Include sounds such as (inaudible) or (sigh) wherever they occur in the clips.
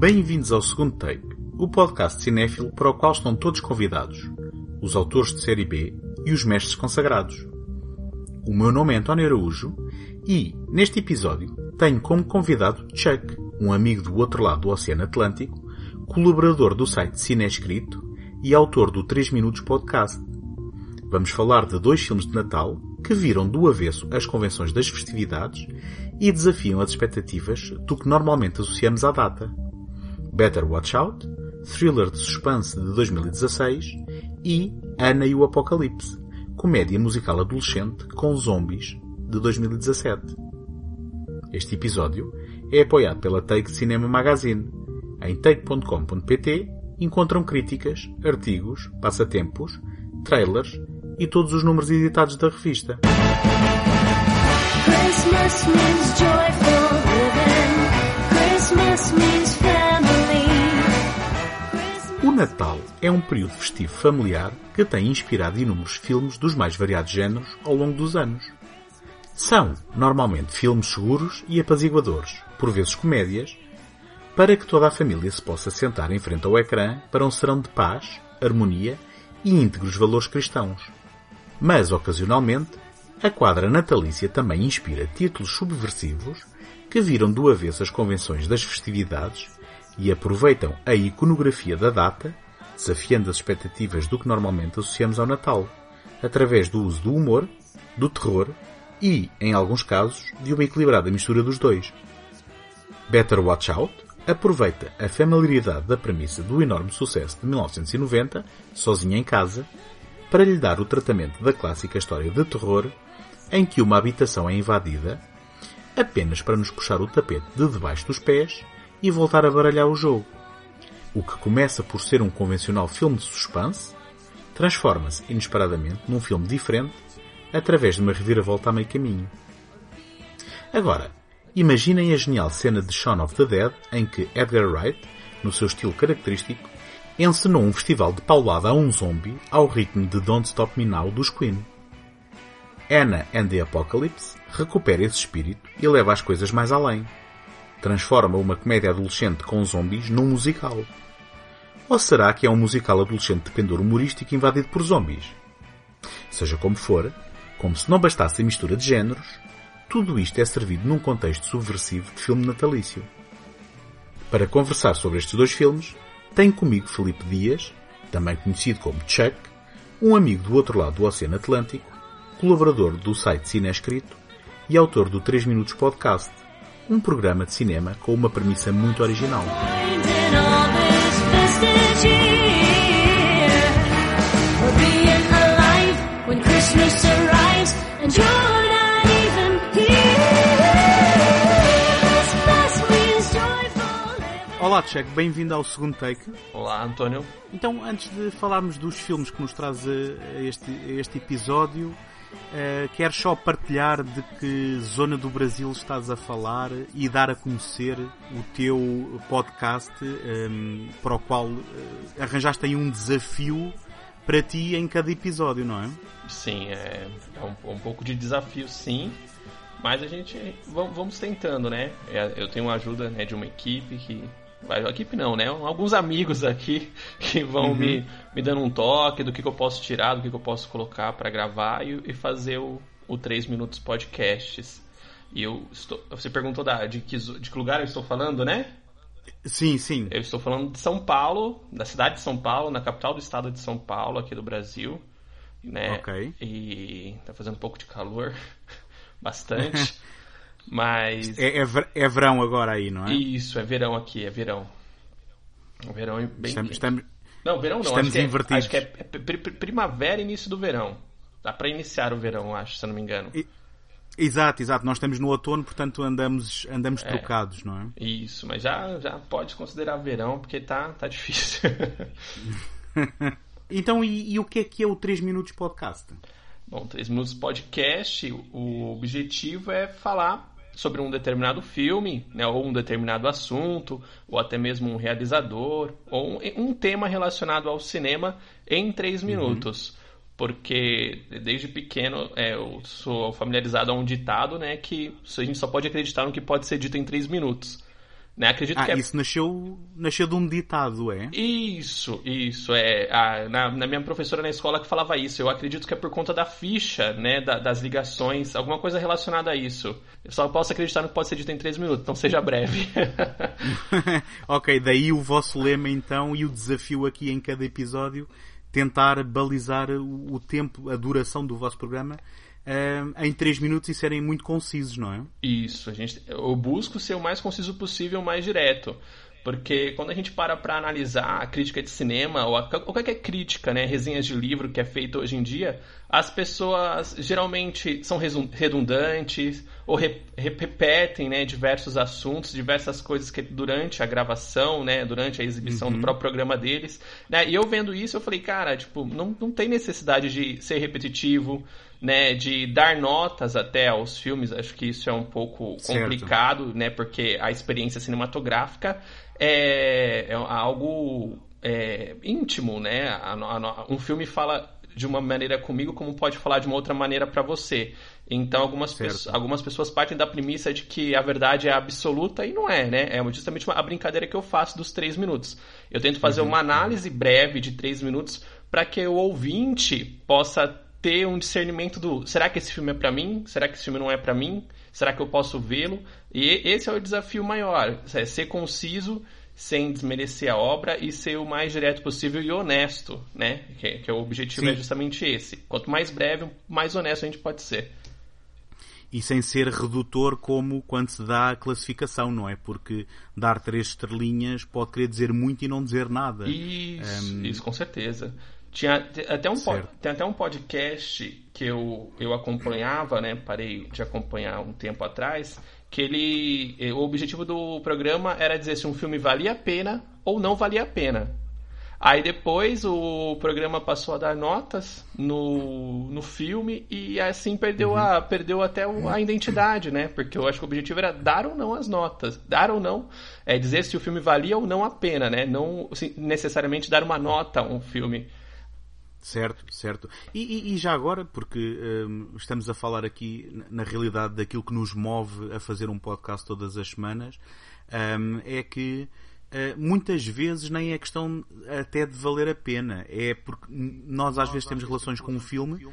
Bem-vindos ao segundo take, o podcast cinéfilo para o qual estão todos convidados, os autores de série B e os mestres consagrados. O meu nome é António Araújo e, neste episódio, tenho como convidado Chuck, um amigo do outro lado do Oceano Atlântico, colaborador do site Cine Escrito e autor do 3 Minutos Podcast. Vamos falar de dois filmes de Natal que viram do avesso as convenções das festividades e desafiam as expectativas do que normalmente associamos à data. Better Watch Out, thriller de suspense de 2016 e Ana e o Apocalipse, comédia musical adolescente com zombies de 2017. Este episódio é apoiado pela Take Cinema Magazine. Em take.com.pt encontram críticas, artigos, passatempos, trailers e todos os números editados da revista. Christmas means joyful living. Christmas means family. Natal é um período festivo familiar que tem inspirado inúmeros filmes dos mais variados géneros ao longo dos anos. São, normalmente, filmes seguros e apaziguadores, por vezes comédias, para que toda a família se possa sentar em frente ao ecrã para um serão de paz, harmonia e íntegros valores cristãos. Mas, ocasionalmente, a quadra natalícia também inspira títulos subversivos que viram do avesso as convenções das festividades e aproveitam a iconografia da data, desafiando as expectativas do que normalmente associamos ao Natal, através do uso do humor, do terror e, em alguns casos, de uma equilibrada mistura dos dois. Better Watch Out aproveita a familiaridade da premissa do enorme sucesso de 1990, Sozinha em Casa, para lhe dar o tratamento da clássica história de terror em que uma habitação é invadida apenas para nos puxar o tapete de debaixo dos pés e voltar a baralhar o jogo. O que começa por ser um convencional filme de suspense transforma-se inesperadamente num filme diferente através de uma reviravolta a meio caminho. Agora, imaginem a genial cena de Shaun of the Dead em que Edgar Wright, no seu estilo característico, encenou um festival de paulada a um zombie ao ritmo de Don't Stop Me Now dos Queen. Anna and the Apocalypse recupera esse espírito e leva as coisas mais além. Transforma uma comédia adolescente com zombies num musical. Ou será que é um musical adolescente de pendor humorístico invadido por zombies? Seja como for, como se não bastasse a mistura de géneros, tudo isto é servido num contexto subversivo de filme natalício. Para conversar sobre estes dois filmes, tenho comigo Felipe Dias, também conhecido como Chuck, um amigo do outro lado do Oceano Atlântico, colaborador do site Cine Escrito e autor do 3 Minutos Podcast, um programa de cinema com uma premissa muito original. Olá, Checo, bem-vindo ao segundo take. Olá, António. Então, antes de falarmos dos filmes que nos traz a este, a este episódio, uh, queres só partilhar de que zona do Brasil estás a falar e dar a conhecer o teu podcast um, ehm, para o qual uh, arranjaste aí um desafio para ti em cada episódio, não é? Sim, é, é um, um pouco de desafio, sim. Mas a gente vamos tentando, né? É, eu tenho uma ajuda né, de uma equipe que a equipe não, né? Alguns amigos aqui (laughs) que vão uhum. me, me dando um toque do que, que eu posso tirar, do que, que eu posso colocar para gravar e, e, fazer o, o 3 Minutos Podcasts. E eu estou. Você perguntou da, de, que, de que lugar eu estou falando, né? Sim, sim. Eu estou falando de São Paulo, da cidade de São Paulo, na capital do estado de São Paulo, aqui do Brasil. Né? Ok. E tá fazendo um pouco de calor, (laughs) bastante. (laughs) Mas. É, é, é, verão agora aí, não é? Isso, é verão aqui, é verão. O verão é bem. Estamos, estamos, não, verão não. Estamos acho que, é, invertidos. acho que é, é primavera e início do verão. Dá para iniciar o verão, acho, se eu não me engano. E, exato, exato. Nós estamos no outono, portanto andamos, andamos é, trocados, não é? Isso, mas já, já pode considerar verão porque tá, tá difícil. (laughs) então, e, e, o que é que é o 3 Minutos Podcast? Bom, 3 Minutos Podcast, o objetivo é falar sobre um determinado filme, né, ou um determinado assunto, ou até mesmo um realizador, ou um, um tema relacionado ao cinema em três uhum. minutos. Uhum. Porque desde pequeno é, eu sou familiarizado a um ditado né, que a gente só pode acreditar no que pode ser dito em três minutos. Né? Acredito ah, que é... isso nasceu, nasceu de um ditado, é? Isso, isso. É, a, na, na, minha professora na escola que falava isso. Eu acredito que é por conta da ficha, né? Da, das ligações, alguma coisa relacionada a isso. Eu só posso acreditar no que pode ser dito em três minutos, então seja breve. (laughs) (laughs) ok, daí o vosso lema então e o desafio aqui em cada episódio tentar balizar o, o tempo, a duração do vosso programa em 3 minutos e serem muito concisos, não é? Isso, a gente, eu busco ser o mais conciso possível, mais direto. Porque quando a gente para para analisar a crítica de cinema, ou, a, qualquer crítica, né, resenhas de livro que é feita hoje em dia, as pessoas geralmente são redundantes ou re, repetem né, diversos assuntos, diversas coisas que durante a gravação, né, durante a exibição uhum. do próprio programa deles. Né, e eu vendo isso, eu falei, cara, tipo, não, não tem necessidade de ser repetitivo, né, de dar notas até aos filmes, acho que isso é um pouco complicado, certo. né, porque a experiência cinematográfica é, é algo é, íntimo, né, um filme fala de uma maneira comigo como pode falar de uma outra maneira para você. Então algumas, pessoas, algumas pessoas partem da premissa de que a verdade é absoluta e não é, né? É justamente a brincadeira que eu faço dos três minutos. Eu tento fazer uhum. uma análise breve de três minutos para que o ouvinte possa ter um discernimento do será que esse filme é para mim? Será que esse filme não é para mim? Será que eu posso vê-lo? E esse é o desafio maior, é ser conciso sem desmerecer a obra e ser o mais direto possível e honesto, né? Que, que é o objetivo Sim. é justamente esse. Quanto mais breve, mais honesto a gente pode ser. E sem ser redutor como quando se dá a classificação, não é? Porque dar três estrelinhas pode querer dizer muito e não dizer nada. Isso, um... isso com certeza. Tinha até um, tem até um podcast que eu, eu acompanhava, né? Parei de acompanhar um tempo atrás. Que ele. Eh, o objetivo do programa era dizer se um filme valia a pena ou não valia a pena. Aí depois o programa passou a dar notas no, no filme e assim perdeu, uhum. a, perdeu até a identidade, né? Porque eu acho que o objetivo era dar ou não as notas. Dar ou não, é dizer se o filme valia ou não a pena, né? Não necessariamente dar uma nota a um filme. Certo, certo. E, e, e já agora, porque um, estamos a falar aqui, na realidade, daquilo que nos move a fazer um podcast todas as semanas, um, é que uh, muitas vezes nem é questão até de valer a pena. É porque nós às vezes temos relações com um filme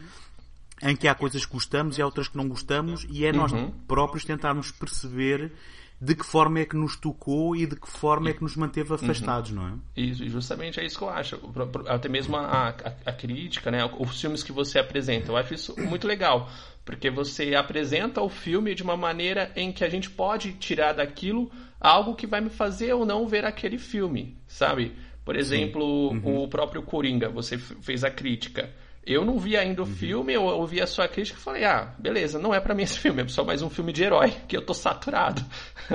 em que há coisas que gostamos e há outras que não gostamos e é nós uhum. próprios tentarmos perceber de que forma é que nos tocou e de que forma é que nos manteve afastados, uhum. não é? Isso, justamente é isso que eu acho. Até mesmo a, a, a, crítica, né? Os filmes que você apresenta. Eu acho isso muito legal. Porque você apresenta o filme de uma maneira em que a gente pode tirar daquilo algo que vai me fazer ou não ver aquele filme, sabe? Por exemplo, uhum. o próprio Coringa, você fez a crítica. Eu não vi ainda o uhum. filme, eu ouvi a sua crítica e falei, ah, beleza, não é para mim esse filme, é só mais um filme de herói, que eu tô saturado.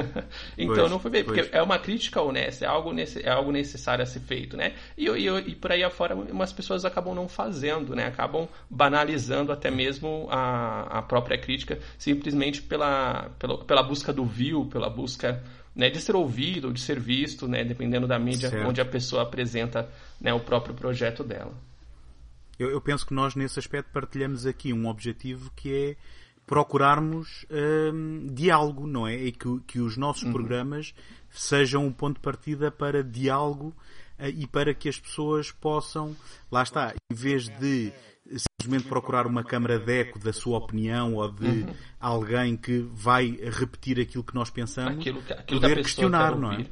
(laughs) então pois, não fui ver, porque é uma crítica honesta, é algo, é algo necessário a ser feito, né? E, e, e por aí afora, umas pessoas acabam não fazendo, né? Acabam banalizando até mesmo a, a própria crítica, simplesmente pela, pela, pela busca do view, pela busca né, de ser ouvido, de ser visto, né, dependendo da mídia certo. onde a pessoa apresenta né, o próprio projeto dela. Eu, eu, penso que nós, nesse aspecto, partilhamos aqui um objetivo que é procurarmos hum, diálogo, não é? E que, que os nossos uhum. programas sejam um ponto de partida para diálogo uh, e para que as pessoas possam, lá está, em vez de simplesmente procurar uma câmara de eco da sua opinião ou de uhum. alguém que vai repetir aquilo que nós pensamos, aquilo que, aquilo poder que questionar, não é?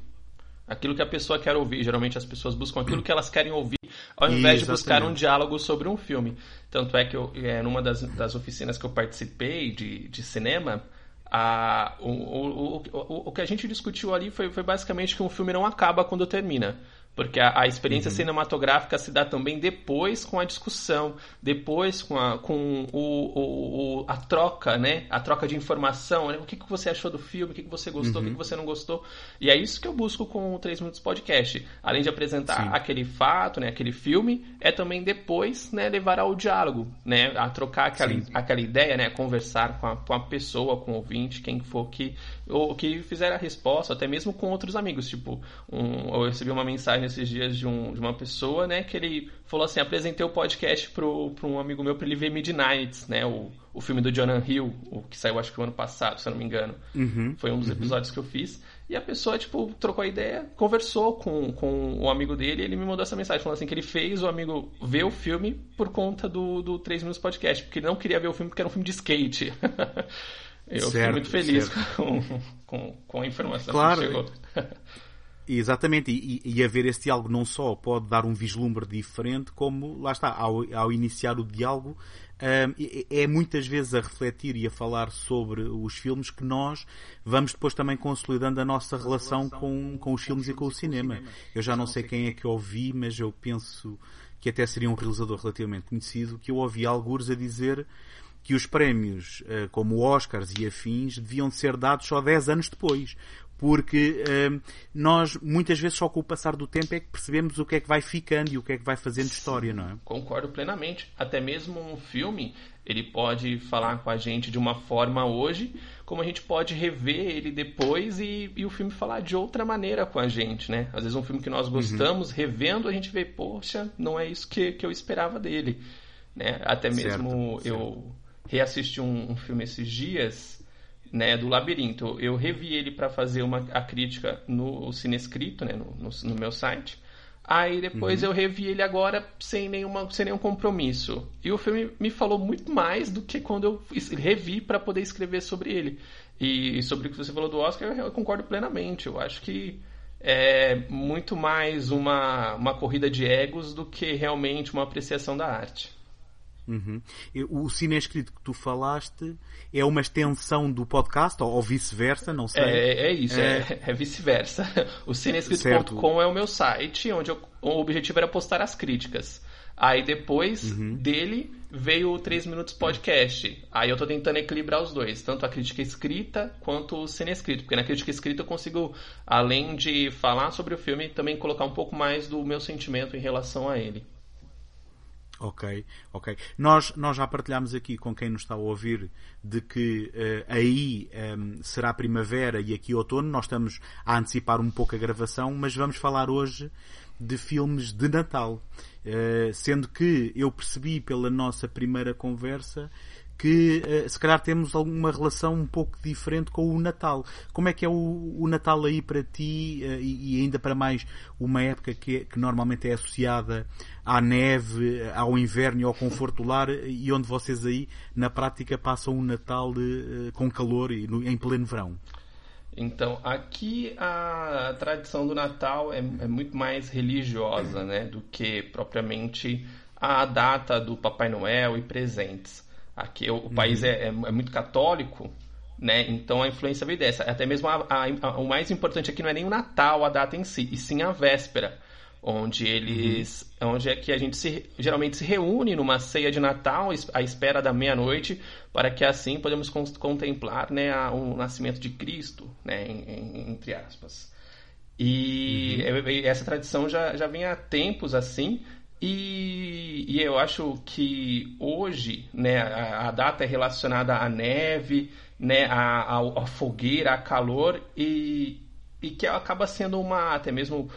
Aquilo que a pessoa quer ouvir. Geralmente as pessoas buscam aquilo que elas querem ouvir ao invés de buscar um diálogo sobre um filme. Tanto é que eu, é, numa das, das oficinas que eu participei de, de cinema, a, o, o, o, o que a gente discutiu ali foi, foi basicamente que um filme não acaba quando termina. Porque a, a experiência uhum. cinematográfica se dá também depois com a discussão, depois com a, com o, o, a troca, né? A troca de informação. Né? O que, que você achou do filme, o que, que você gostou, uhum. o que, que uhum. você não gostou. E é isso que eu busco com o 3 Minutos Podcast. Além de apresentar Sim. aquele fato, né? aquele filme, é também depois né? levar ao diálogo, né? A trocar aquela, aquela ideia, né? Conversar com a, com a pessoa, com o ouvinte, quem for que, ou, que fizer a resposta, até mesmo com outros amigos. Tipo, um, eu recebi uma mensagem esses dias de, um, de uma pessoa, né, que ele falou assim, apresentei o podcast pro, pro um amigo meu para ele ver Midnights, né, o, o filme do Jonah Hill, o que saiu acho que o ano passado, se eu não me engano. Uhum, Foi um dos uhum. episódios que eu fiz. E a pessoa, tipo, trocou a ideia, conversou com, com um amigo dele e ele me mandou essa mensagem falando assim que ele fez o amigo ver o filme por conta do, do 3 Minutos Podcast, porque ele não queria ver o filme porque era um filme de skate. (laughs) Eu certo, fiquei muito feliz (laughs) com, com, com, a informação claro, que chegou. Exatamente, e, e haver esse diálogo não só pode dar um vislumbre diferente, como, lá está, ao, ao iniciar o diálogo, um, é muitas vezes a refletir e a falar sobre os filmes que nós vamos depois também consolidando a nossa relação com, com os filmes e com o cinema. Eu já não sei quem é que ouvi, mas eu penso que até seria um realizador relativamente conhecido, que eu ouvi alguns a dizer que os prémios, eh, como Oscars e afins, deviam ser dados só 10 anos depois. Porque hum, nós, muitas vezes, só com o passar do tempo é que percebemos o que é que vai ficando e o que é que vai fazendo história, não é? Concordo plenamente. Até mesmo um filme, ele pode falar com a gente de uma forma hoje, como a gente pode rever ele depois e, e o filme falar de outra maneira com a gente, né? Às vezes um filme que nós uhum. gostamos, uhum. revendo, a gente vê, poxa, não é isso que, que eu esperava dele. Né? Até mesmo certo, eu certo reassisti um, um filme esses dias, né, do Labirinto. Eu revi ele para fazer uma, a crítica no Cinescrito, né, no, no, no meu site. Aí depois uhum. eu revi ele agora sem, nenhuma, sem nenhum compromisso. E o filme me falou muito mais do que quando eu revi para poder escrever sobre ele. E sobre o que você falou do Oscar, eu concordo plenamente. Eu acho que é muito mais uma, uma corrida de egos do que realmente uma apreciação da arte. Uhum. O cine escrito que tu falaste é uma extensão do podcast ou, vice-versa, não sei. É, é isso, é, é, (laughs) é vice-versa. O cineescrito.com é o meu site, onde eu, o objetivo era postar as críticas. Aí depois uhum. dele veio o 3 Minutos Podcast. Aí eu tô tentando equilibrar os dois, tanto a crítica escrita quanto o cine escrito. Porque na crítica escrita eu consigo, além de falar sobre o filme, também colocar um pouco mais do meu sentimento em relação a ele. Ok, ok. Nós, nós já partilhámos aqui com quem nos está a ouvir de que uh, aí um, ehm, será primavera e aqui outono. Nós estamos a antecipar um pouco a gravação, mas vamos falar hoje de filmes de Natal. Uh, sendo que eu percebi pela nossa primeira conversa que uh, se calhar temos alguma relação um pouco diferente com o Natal. Como é que é o, o Natal aí para ti uh, e, e, ainda para mais uma época que, que normalmente é associada à neve, ao inverno e ao conforto lar e onde vocês aí na prática passam um Natal de, uh, com calor e no, em pleno verão? Então, aqui a tradição do Natal é, é muito mais religiosa, né, do que propriamente a data do Papai Noel e presentes. Aqui o, o país uhum. é, é, é, muito católico, né? Então a influência veio dessa. Até mesmo a, a, a, o mais importante aqui não é nem o Natal, a data em si, e sim a véspera, onde eles, uhum. onde é que a gente se, geralmente se reúne numa ceia de Natal à espera da meia-noite, para que assim podemos contemplar, né, o nascimento de Cristo, né, em, em, entre aspas. E uhum. essa tradição já, já vem há tempos assim, e, e, eu acho que hoje né, a, a, data é relacionada à neve, né, à, à, à fogueira, a calor, e, e que acaba sendo uma até mesmo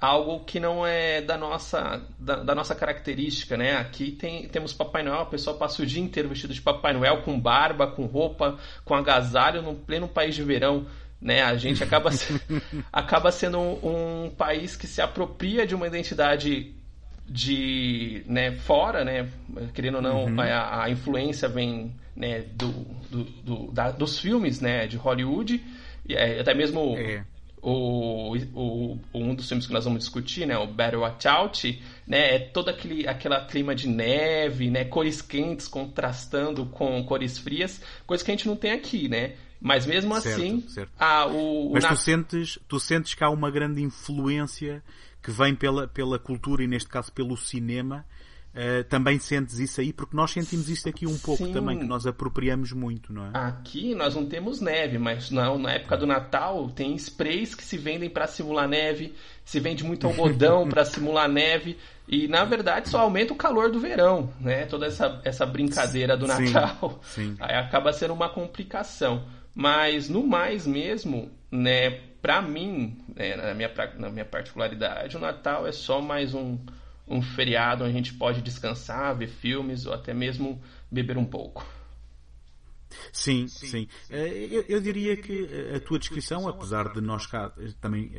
algo que não é da nossa, da, da, nossa característica. Né? Aqui tem, temos Papai Noel, a pessoa passa o dia inteiro vestido de Papai Noel, com barba, com roupa, com agasalho, no pleno país de verão. Né? A gente acaba, (laughs) acaba sendo um, um país que se apropria de uma identidade de né, fora, né, querendo ou não, uhum. a, a, influência vem né, do, do, do da, dos filmes né, de Hollywood, e é, até mesmo é. o, o, um dos filmes que nós vamos discutir, né, o Better Watch Out, né, é todo aquele aquela clima de neve, né, cores quentes contrastando com cores frias, coisa que a gente não tem aqui, né? Mas mesmo certo, assim, certo. A, o, Mas tu, sentes, tu sentes que há uma grande influência que vem pela, pela cultura e neste caso pelo cinema, uh, também sentes isso aí? Porque nós sentimos isso aqui um pouco Sim. também, que nós apropriamos muito, não é? Aqui nós não temos neve, mas na, na época do Natal tem sprays que se vendem para simular neve, se vende muito algodão (laughs) para simular neve. E na verdade só aumenta o calor do verão, né? Toda essa, essa brincadeira do Natal. Sim, sim. Aí acaba sendo uma complicação. Mas no mais mesmo, né, para mim, né, na, minha, na minha particularidade, o Natal é só mais um, um feriado onde a gente pode descansar, ver filmes ou até mesmo beber um pouco. Sim, sim. sim. Eh, eu, eu, diria que a tua descrição, apesar de nós cá também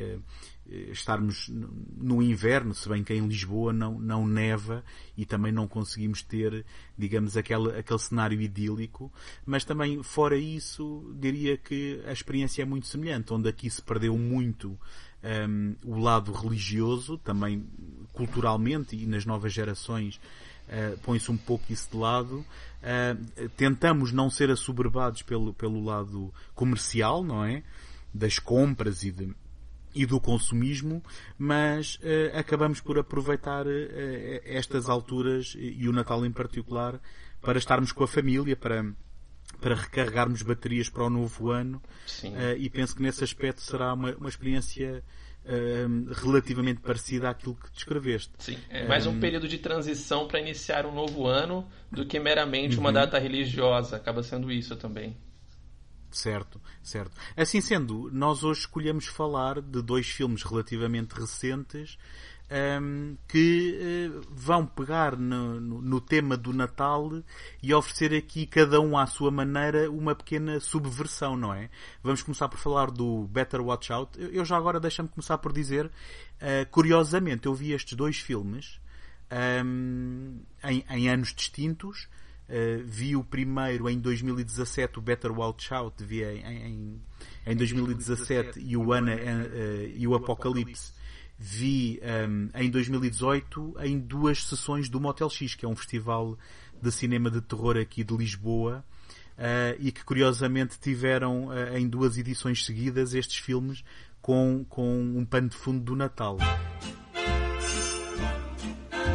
estarmos no inverno, se bem que em Lisboa não, não neva e também não conseguimos ter, digamos, aquele, aquele cenário idílico, mas também fora isso, diria que a experiência é muito semelhante, onde aqui se perdeu muito um, o lado religioso, também culturalmente e nas novas gerações uh, põe-se um pouco isso de lado. Uh, tentamos não ser assoberbados pelo, pelo lado comercial, não é? Das compras e de, e do consumismo, mas uh, acabamos por aproveitar uh, estas alturas e o Natal em particular para estarmos com a família, para para recarregarmos baterias para o novo ano uh, e penso que nesse aspecto será uma, uma experiência relativamente parecida àquilo que descreveste. Sim, é mais um, um período de transição para iniciar um novo ano do que meramente uma uhum. data religiosa. Acaba sendo isso também. Certo, certo. Assim sendo, nós hoje escolhemos falar de dois filmes relativamente recentes um, que uh, vão pegar no, no, no, tema do Natal e oferecer aqui, cada um à sua maneira, uma pequena subversão, não é? Vamos começar por falar do Better Watch Out. Eu, eu já agora deixa-me começar por dizer, uh, curiosamente, eu vi estes dois filmes um, em, em anos distintos Uh, vi o primeiro em 2017, o Better Watch Out, vi em, em, em 2017 e o Ana uh, e o Apocalipse vi um, em 2018 em duas sessões do Motel X, que é um festival de cinema de terror aqui de Lisboa. Uh, e que curiosamente tiveram em duas edições seguidas estes filmes com, com um pano de fundo do Natal.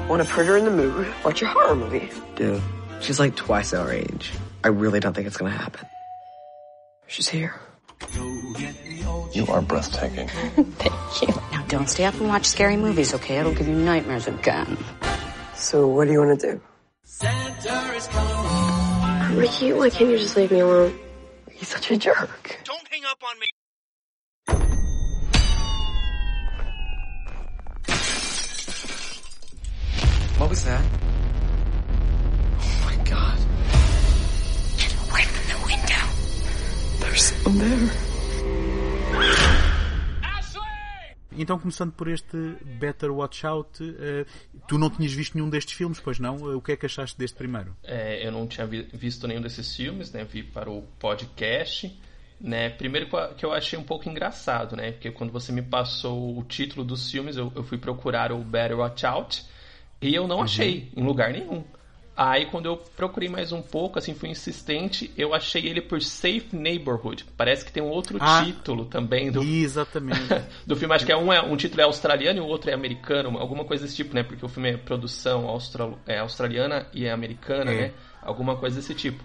Want to put her in the mood? Watch a horror movie. Do. She's like twice our age. I really don't think it's gonna happen. She's here. You are breathtaking. (laughs) Thank you. Now don't stay up and watch scary movies, okay? It'll give you nightmares again. So what do you want to do? Ricky, why can't you just leave me alone? He's such a jerk. Don't hang up on me. What was that? God. Get away from the window. There's someone there. Então, começando por este Better Watch Out, uh, tu não tinhas visto nenhum destes filmes, pois não? Uh, o que é que achaste deste primeiro? É, eu não tinha vi visto nenhum desses filmes, né? Vi para o podcast. Né? Primeiro que eu achei um pouco engraçado, né? Porque quando você me passou o título dos filmes, eu, eu fui procurar o Better Watch Out e eu não uhum. achei em lugar nenhum. Aí quando eu procurei mais um pouco, assim, fui insistente, eu achei ele por Safe Neighborhood. Parece que tem um outro ah, título também do Exatamente. (laughs) do filme, acho que é um, é um título é australiano e o outro é americano, alguma coisa desse tipo, né? Porque o filme é produção austral, é australiana e é americana, é. né? Alguma coisa desse tipo.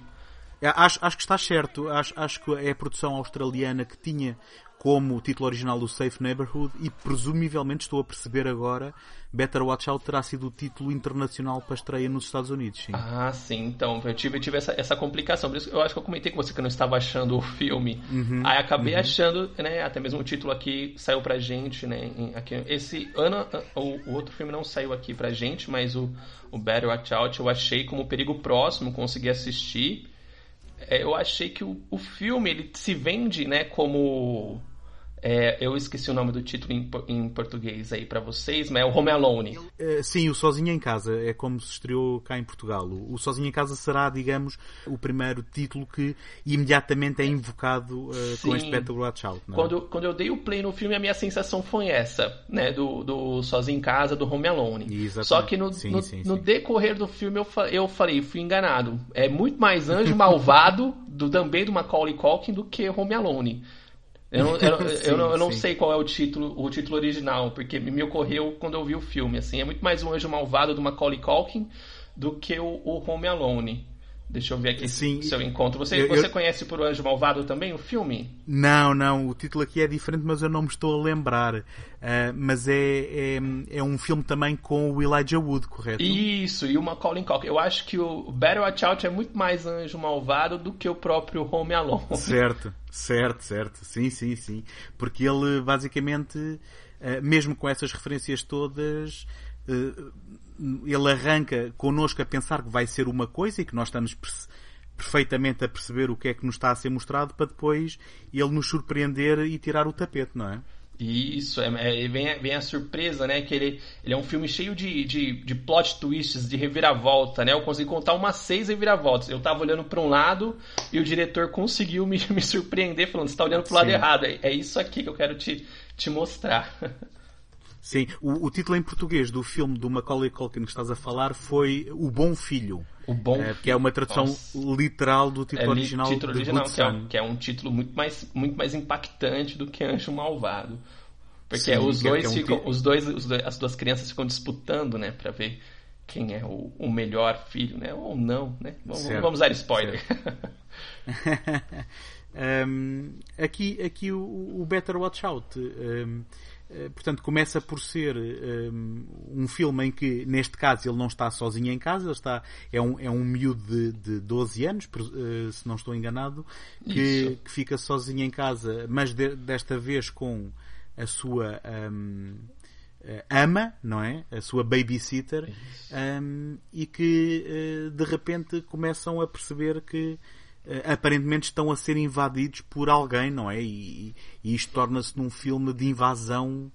É, acho, acho que está certo. Acho, acho que é a produção australiana que tinha como título original o Safe Neighborhood e presumivelmente estou a perceber agora Better Watch Out terá sido o título internacional para estreia nos Estados Unidos. Sim. Ah, sim. Então, eu tive, tive essa, essa complicação. Por isso eu acho que eu comentei com você que eu não estava achando o filme. Uhum, Aí acabei uhum. achando, né? Até mesmo o título aqui saiu pra gente, né? Aqui, esse ano, o, o, outro filme não saiu aqui pra gente, mas o, o Better Watch Out eu achei como perigo próximo, consegui assistir. É, eu achei que o, o filme ele se vende, né? Como é, eu esqueci o nome do título em, em português aí para vocês, mas é o Home Alone. É, sim, o Sozinho em Casa é como se estreou cá em Portugal. O Sozinho em Casa será, digamos, o primeiro título que imediatamente é invocado uh, com este Better Watch Out. Não é? quando, quando eu dei o play no filme, a minha sensação foi essa, né? Do, do Sozinho em Casa, do Home Alone. Exatamente. Só que no, sim, no, sim, no decorrer do filme eu, eu falei, fui enganado. É muito mais anjo malvado do também do Macaulay Culkin do que Home Alone. Eu não, eu, sim, eu não, eu não (laughs) sei qual é o título, o título original, porque me ocorreu quando eu vi o filme. Assim, é muito mais um anjo malvado do Macaulay Culkin do que o, o Home Alone. Deixa eu ver aqui Sim, se eu encontro. Você, eu, você eu... conhece por Anjo Malvado também o filme? Não, não. O título aqui é diferente, mas eu não me estou a lembrar. Uh, mas é, é, é, um filme também com o Elijah Wood, correto? Isso, e o Macaulay Culkin. Eu acho que o Battle Watch Out é muito mais Anjo Malvado do que o próprio Home Alone. Certo, certo, certo. Sim, sim, sim. Porque ele basicamente, uh, mesmo com essas referências todas, uh, ele arranca connosco a pensar que vai ser uma coisa e que nós estamos perfeitamente a perceber o que é que nos está a ser mostrado para depois ele nos surpreender e tirar o tapete, não é? Isso, é, é, vem, vem a surpresa, né? Que ele, ele é um filme cheio de, de, de plot twists, de reviravolta, né? Eu consegui contar umas seis reviravoltas. Eu tava olhando para um lado e o diretor conseguiu me, (laughs) me surpreender, falando: você tá olhando pro lado errado. É, é isso aqui que eu quero te, te mostrar. (laughs) Sim, o, o, título em português do filme do Macaulay Culkin que estás a falar foi O Bom Filho. O Bom é, Que é uma tradução Nossa. literal do título é, original. Título original, que é, um, que é, um, título muito mais, muito mais impactante do que Anjo Malvado. Porque Sim, os, dois é, é um ficam, os, dois, os dois, as duas crianças ficam disputando, né, para ver quem é o, o, melhor filho, né, ou não, né. Vamos, vamos usar spoiler. um, (laughs) (laughs) aqui, aqui o, o Better Watch Out. Um, portanto, começa por ser um, um, filme em que, neste caso, ele não está sozinho em casa, ele está, é, um, é um miúdo de, de 12 anos, uh, se não estou enganado, que, que, fica sozinho em casa, mas de, desta vez com a sua um, eh, ama, não é? A sua babysitter, um, e que de repente começam a perceber que aparentemente estão a ser invadidos por alguém, não é? E, e isto torna-se num filme de invasão.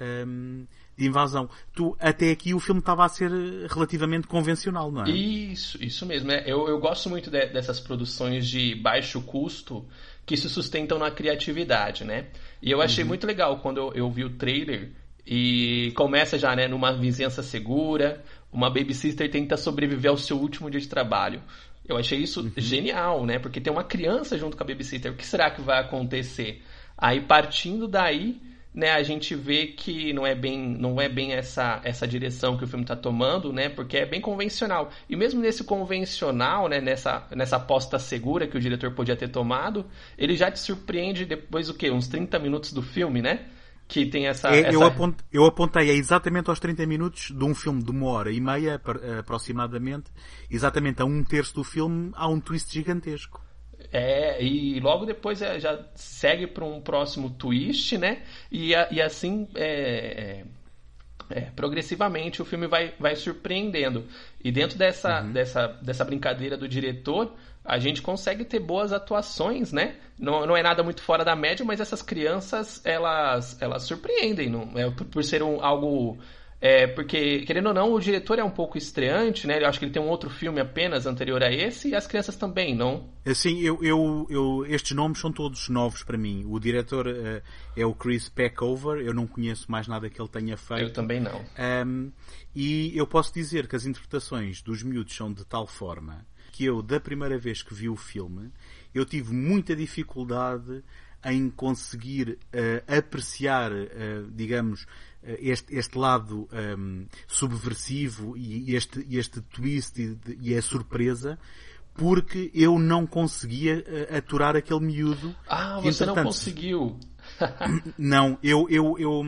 Um, de invasão. Tu, até aqui o filme estava a ser relativamente convencional, não é? Isso, isso mesmo. É. Eu, eu gosto muito de, dessas produções de baixo custo que se sustentam na criatividade, né? E eu achei uhum. muito legal quando eu, eu vi o trailer e começa já, né, numa vizinhança segura, uma babysitter tenta sobreviver ao seu último dia de trabalho. Eu achei isso uhum. genial, né? Porque tem uma criança junto com a babysitter. O que será que vai acontecer? Aí partindo daí, né, a gente vê que não é bem, não é bem essa, essa direção que o filme está tomando, né, porque é bem convencional. E mesmo nesse convencional, né, nessa, nessa aposta segura que o diretor podia ter tomado, ele já te surpreende depois o quê? Uns 30 minutos do filme, né? Que tem essa. É, essa... Eu, apontei, eu apontei exatamente aos 30 minutos de um filme de uma hora e meia aproximadamente, exatamente a um terço do filme, há um twist gigantesco. É, e logo depois é, já segue para um próximo twist, né? E, e assim, é, é, é, progressivamente, o filme vai, vai surpreendendo. E dentro dessa, uhum. dessa, dessa brincadeira do diretor, a gente consegue ter boas atuações, né? Não, não é nada muito fora da média, mas essas crianças, elas, elas surpreendem. Não, é, por, por ser um, algo é, porque, querendo ou não, o diretor é um pouco estreante, né? Eu acho que ele tem um outro filme apenas anterior a esse, e as crianças também, não? Sim, eu, eu, eu, estes nomes são todos novos para mim. O diretor uh, é o Chris Peckover, eu não conheço mais nada que ele tenha feito. Eu também não. Um, e eu posso dizer que as interpretações dos miúdos são de tal forma que eu, da primeira vez que vi o filme, eu tive muita dificuldade em conseguir uh, apreciar, uh, digamos, eh, este, este lado um, ehm, subversivo e este, este twist e, e a surpresa porque eu não conseguia aturar aquele miúdo. Ah, você não conseguiu. (laughs) não, eu, eu, eu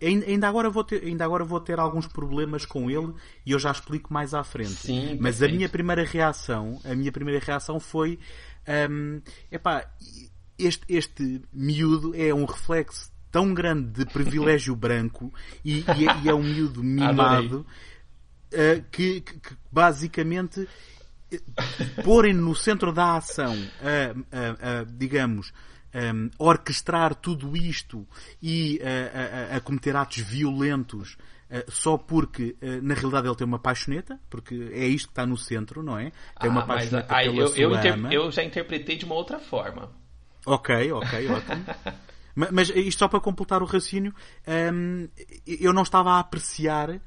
ainda agora vou ter, ainda agora vou ter alguns problemas com ele e eu já explico mais à frente. Sim, Mas perfeito. a minha primeira reação, a minha primeira reação foi, um, epá, este, este miúdo é um reflexo tão grande de privilégio (laughs) branco e, e, é, e, é, um miúdo (laughs) mimado uh, que, que, que, basicamente eh, porem no centro da ação, uh, uh, digamos, um, orquestrar tudo isto e a, a, cometer atos violentos só porque na realidade ele tem uma paixoneta, porque é isto que está no centro, não é? Tem uma ah, paixoneta mas, pela eu, eu, ama. eu já interpretei de uma outra forma. Ok, ok, (laughs) ótimo. Mas isto só para completar o raciocínio, hum, eu não estava a apreciar eh,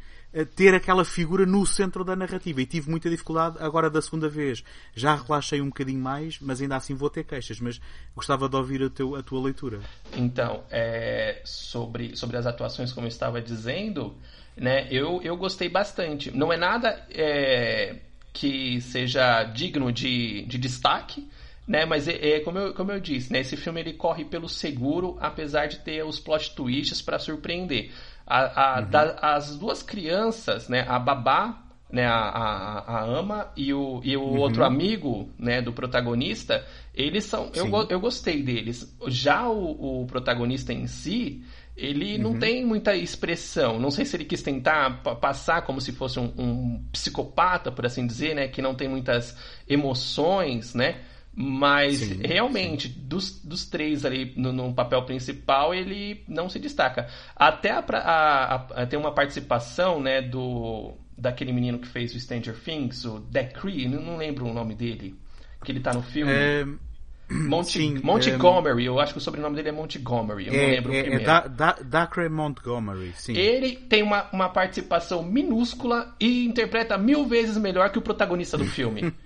ter aquela figura no centro da narrativa e tive muita dificuldade agora da segunda vez. Já relaxei um bocadinho mais, mas ainda assim vou ter queixas, mas gostava de ouvir a, teu, a tua leitura. Então, é, sobre, sobre as atuações, como eu estava dizendo, né, eu, eu gostei bastante. Não é nada é, que seja digno de, de destaque, né? Mas é, é, como, eu, como eu disse, né? Esse filme ele corre pelo seguro, apesar de ter os plot twists para surpreender. A, a, uhum. da, as duas crianças, né? A babá, né? A, a, a ama e o, e o uhum. outro amigo, né? Do protagonista, eles são, eu, eu gostei deles. Já o, o protagonista em si, ele não uhum. tem muita expressão. Não sei se ele quis tentar passar como se fosse um, um, psicopata, por assim dizer, né? Que não tem muitas emoções, né? Mas sim, realmente, sim. Dos, dos três ali no, no, papel principal, ele não se destaca. Até a, a, a, tem uma participação, né, do daquele menino que fez o Stranger Things, o Decree, não, não lembro o nome dele, que ele tá no filme. É... Monty, Sim, Montgomery, é... eu acho que o sobrenome dele é Montgomery, eu é, não lembro é, o primeiro. É da, Dacre Montgomery, sim. Ele tem uma, uma participação minúscula e interpreta mil vezes melhor que o protagonista do filme. (laughs)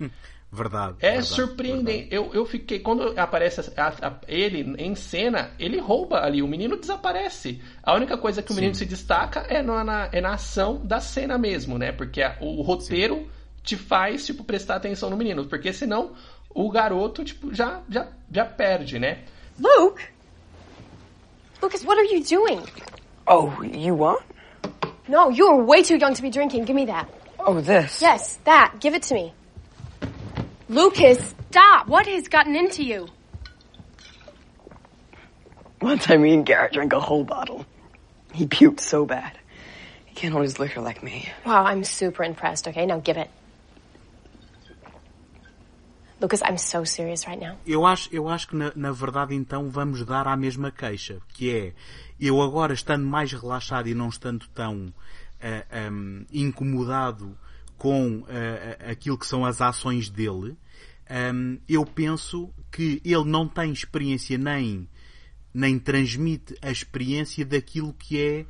Verdade. É verdade, surpreendente. Verdade. Eu, eu fiquei. Quando aparece a, a, ele em cena, ele rouba ali. O menino desaparece. A única coisa que o menino Sim. se destaca é na, é na ação da cena mesmo, né? Porque a, o roteiro Sim. te faz, tipo, prestar atenção no menino. Porque senão o garoto, tipo, já, já, já perde, né? Luke? Lucas, what are you doing? Oh, you what? No, you're way too young to be drinking. Give me that. Oh, this? Yes, that. Give it to me. Lucas, stop! What has gotten into you? Once I mean Garrett drank a whole bottle. He puked so bad. He can't hold his liquor like me. Wow, I'm super impressed, okay? Now give it. Lucas, I'm so serious right now. Eu acho, eu acho que na, na verdade então vamos dar à mesma queixa, que é eu agora estando mais relaxado e não estando tão uh, eh, um, incomodado com uh, aquilo que são as ações dele, um, eu penso que ele não tem experiência nem, nem transmite a experiência daquilo que é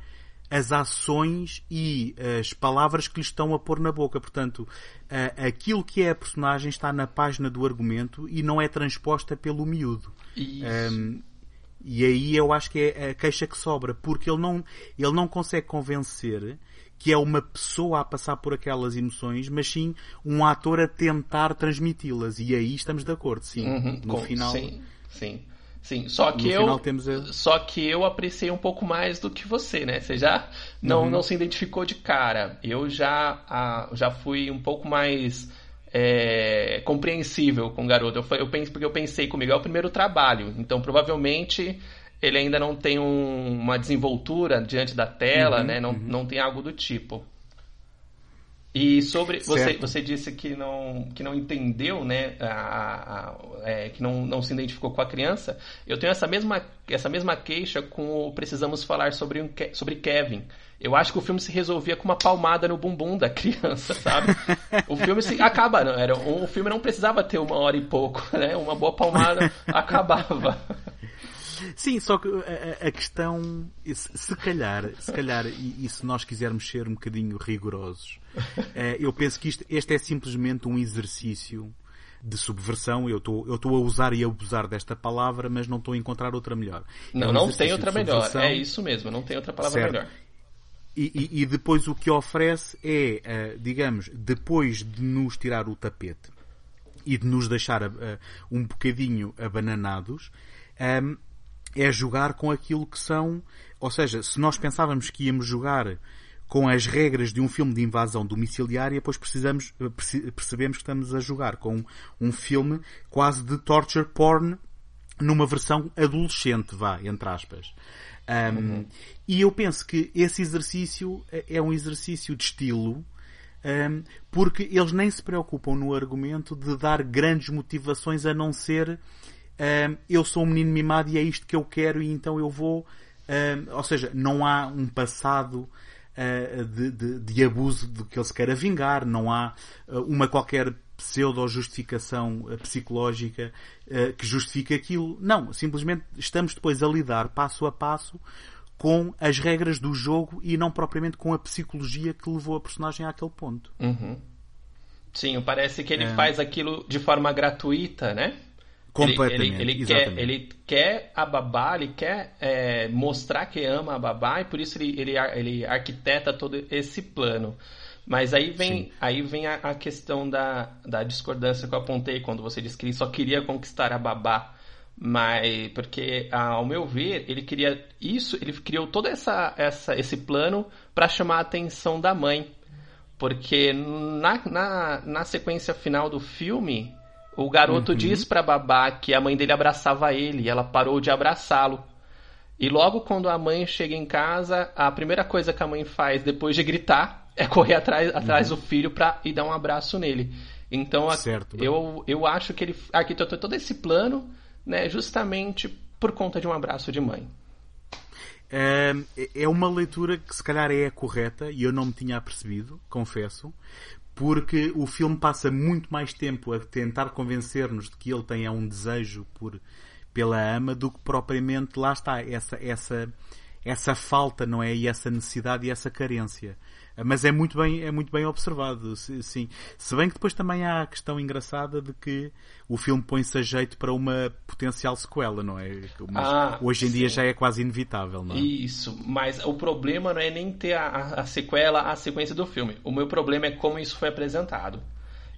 as ações e as palavras que lhe estão a pôr na boca. Portanto, uh, aquilo que é a personagem está na página do argumento e não é transposta pelo miúdo. Um, e aí eu acho que é a queixa que sobra, porque ele não, ele não consegue convencer que é uma pessoa a passar por aquelas emoções, mas sim um ator a tentar transmiti-las. E aí estamos de acordo, sim. Uhum, no com, final. Sim, sim. Sim, só que eu a... só que eu apreciei um pouco mais do que você, né? Você já não, uhum. não se identificou de cara. Eu já já fui um pouco mais é, compreensível com o garoto. Eu, eu penso porque eu pensei comigo é o primeiro trabalho, então provavelmente ele ainda não tem um, uma desenvoltura diante da tela, uhum, né? Não, uhum. não tem algo do tipo. E sobre você, você disse que não, que não entendeu, né, a, a, é, que não, não se identificou com a criança. Eu tenho essa mesma, essa mesma queixa com o precisamos falar sobre, um, sobre Kevin. Eu acho que o filme se resolvia com uma palmada no bumbum da (laughs) criança, sabe? o filme se acaba, não, era o filme não precisava ter uma hora e pouco, (laughs) né? Uma boa palmada (laughs) acabava. Sim, só que a, a, questão, se calhar, se calhar, e, e, se nós quisermos ser um bocadinho rigorosos, é, eu penso que isto, este é simplesmente um exercício de subversão. Eu estou eu estou a usar e a abusar desta palavra, mas não estou a encontrar outra melhor. Não, é um não tem outra melhor. É isso mesmo, não tem outra palavra certo. melhor. E, e, e, depois o que oferece é, digamos, depois de nos tirar o tapete e de nos deixar um bocadinho abananados, ehm, é jogar com aquilo que são, ou seja, se nós pensávamos que íamos jogar com as regras de um filme de invasão domiciliária, depois precisamos, percebemos que estamos a jogar com um filme quase de torture porn numa versão adolescente, vá, entre aspas. Um, uhum. E eu penso que esse exercício é um exercício de estilo, um, porque eles nem se preocupam no argumento de dar grandes motivações a não ser eu sou um menino mimado e é isto que eu quero e então eu vou. ou seja, não há um passado uh, de, de, de, abuso do que ele se queira vingar, não há uh, uma qualquer pseudo-justificação uh, psicológica que justifique aquilo. Não, simplesmente estamos depois a lidar passo a passo com as regras do jogo e não propriamente com a psicologia que levou a personagem àquele ponto. Uhum. Sim, parece que ele é. faz aquilo de forma gratuita, né? Completamente. Ele, ele, ele quer, ele quer a babá, ele quer é, mostrar que ama a babá e por isso ele, ele, ele arquiteta todo esse plano. Mas aí vem, aí vem a, a, questão da, da discordância que eu apontei quando você disse que ele só queria conquistar a babá. Mas porque, ao meu ver, ele queria isso, ele criou todo essa, essa, esse plano para chamar a atenção da mãe. Porque na, na, na sequência final do filme, o garoto uhum. diz pra babá que a mãe dele abraçava ele e ela parou de abraçá-lo. E logo quando a mãe chega em casa, a primeira coisa que a mãe faz depois de gritar é correr atrás, atrás uhum. do filho pra ir dar um abraço nele. Então certo. eu, eu acho que ele arquitetou todo esse plano né, justamente por conta de um abraço de mãe. É, é uma leitura que se calhar é a correta e eu não me tinha apercebido, confesso, porque o filme passa muito mais tempo a tentar convencer-nos de que ele tem um desejo por pela ama do que propriamente lá está essa essa essa falta não é? E essa necessidade e essa carência mas é muito bem é muito bem observado sim se bem que depois também há a questão engraçada de que o filme põe-se a jeito para uma potencial sequela não é mas ah, hoje em sim. dia já é quase inevitável não é? isso mas o problema não é nem ter a, a sequela a sequência do filme o meu problema é como isso foi apresentado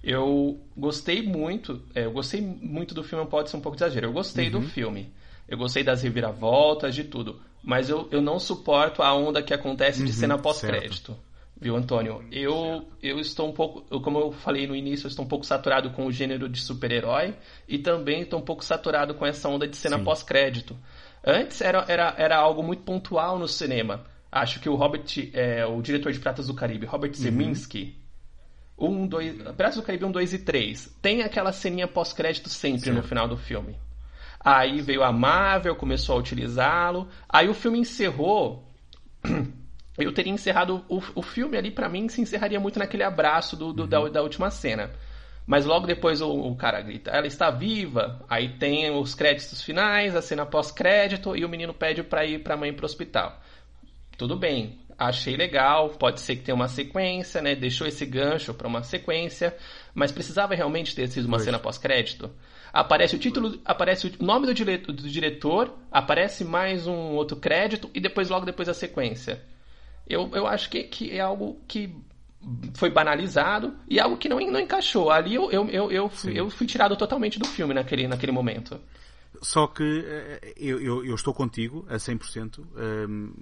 eu gostei muito, é, eu gostei muito do filme, pode ser um pouco de exagero. Eu gostei uhum. do filme. Eu gostei das reviravoltas, de tudo. Mas eu, eu não suporto a onda que acontece de uhum, cena pós-crédito. Viu, Antônio? Eu, eu estou um pouco, eu, como eu falei no início, eu estou um pouco saturado com o gênero de super-herói e também estou um pouco saturado com essa onda de cena pós-crédito. Antes era, era, era algo muito pontual no cinema. Acho que o Robert, é, o diretor de Pratas do Caribe, Robert uhum. Zeminski, um, dois, Piratas do Caribe 1, 2 e 3. Tem aquela ceninha pós-crédito sempre certo. no final do filme. Aí veio a Marvel, começou a utilizá-lo. Aí o filme encerrou. Eu teria encerrado o, o filme ali, para mim, se encerraria muito naquele abraço do, do uhum. da, da, última cena. Mas logo depois o, o, cara grita, ela está viva. Aí tem os créditos finais, a cena pós-crédito e o menino pede para ir para mãe pro hospital. Tudo bem, achei legal, pode ser que tenha uma sequência, né? Deixou esse gancho para uma sequência, mas precisava realmente ter sido uma pois. cena pós-crédito. Aparece o título, aparece o nome do diretor, do diretor, aparece mais um outro crédito e depois logo depois a sequência. Eu, eu acho que, que é algo que foi banalizado e algo que não, não encaixou. Ali eu, eu, eu, eu, fui, eu fui tirado totalmente do filme naquele, naquele momento. Só que eh, eu, eu, eu, estou contigo a 100% um, ehm,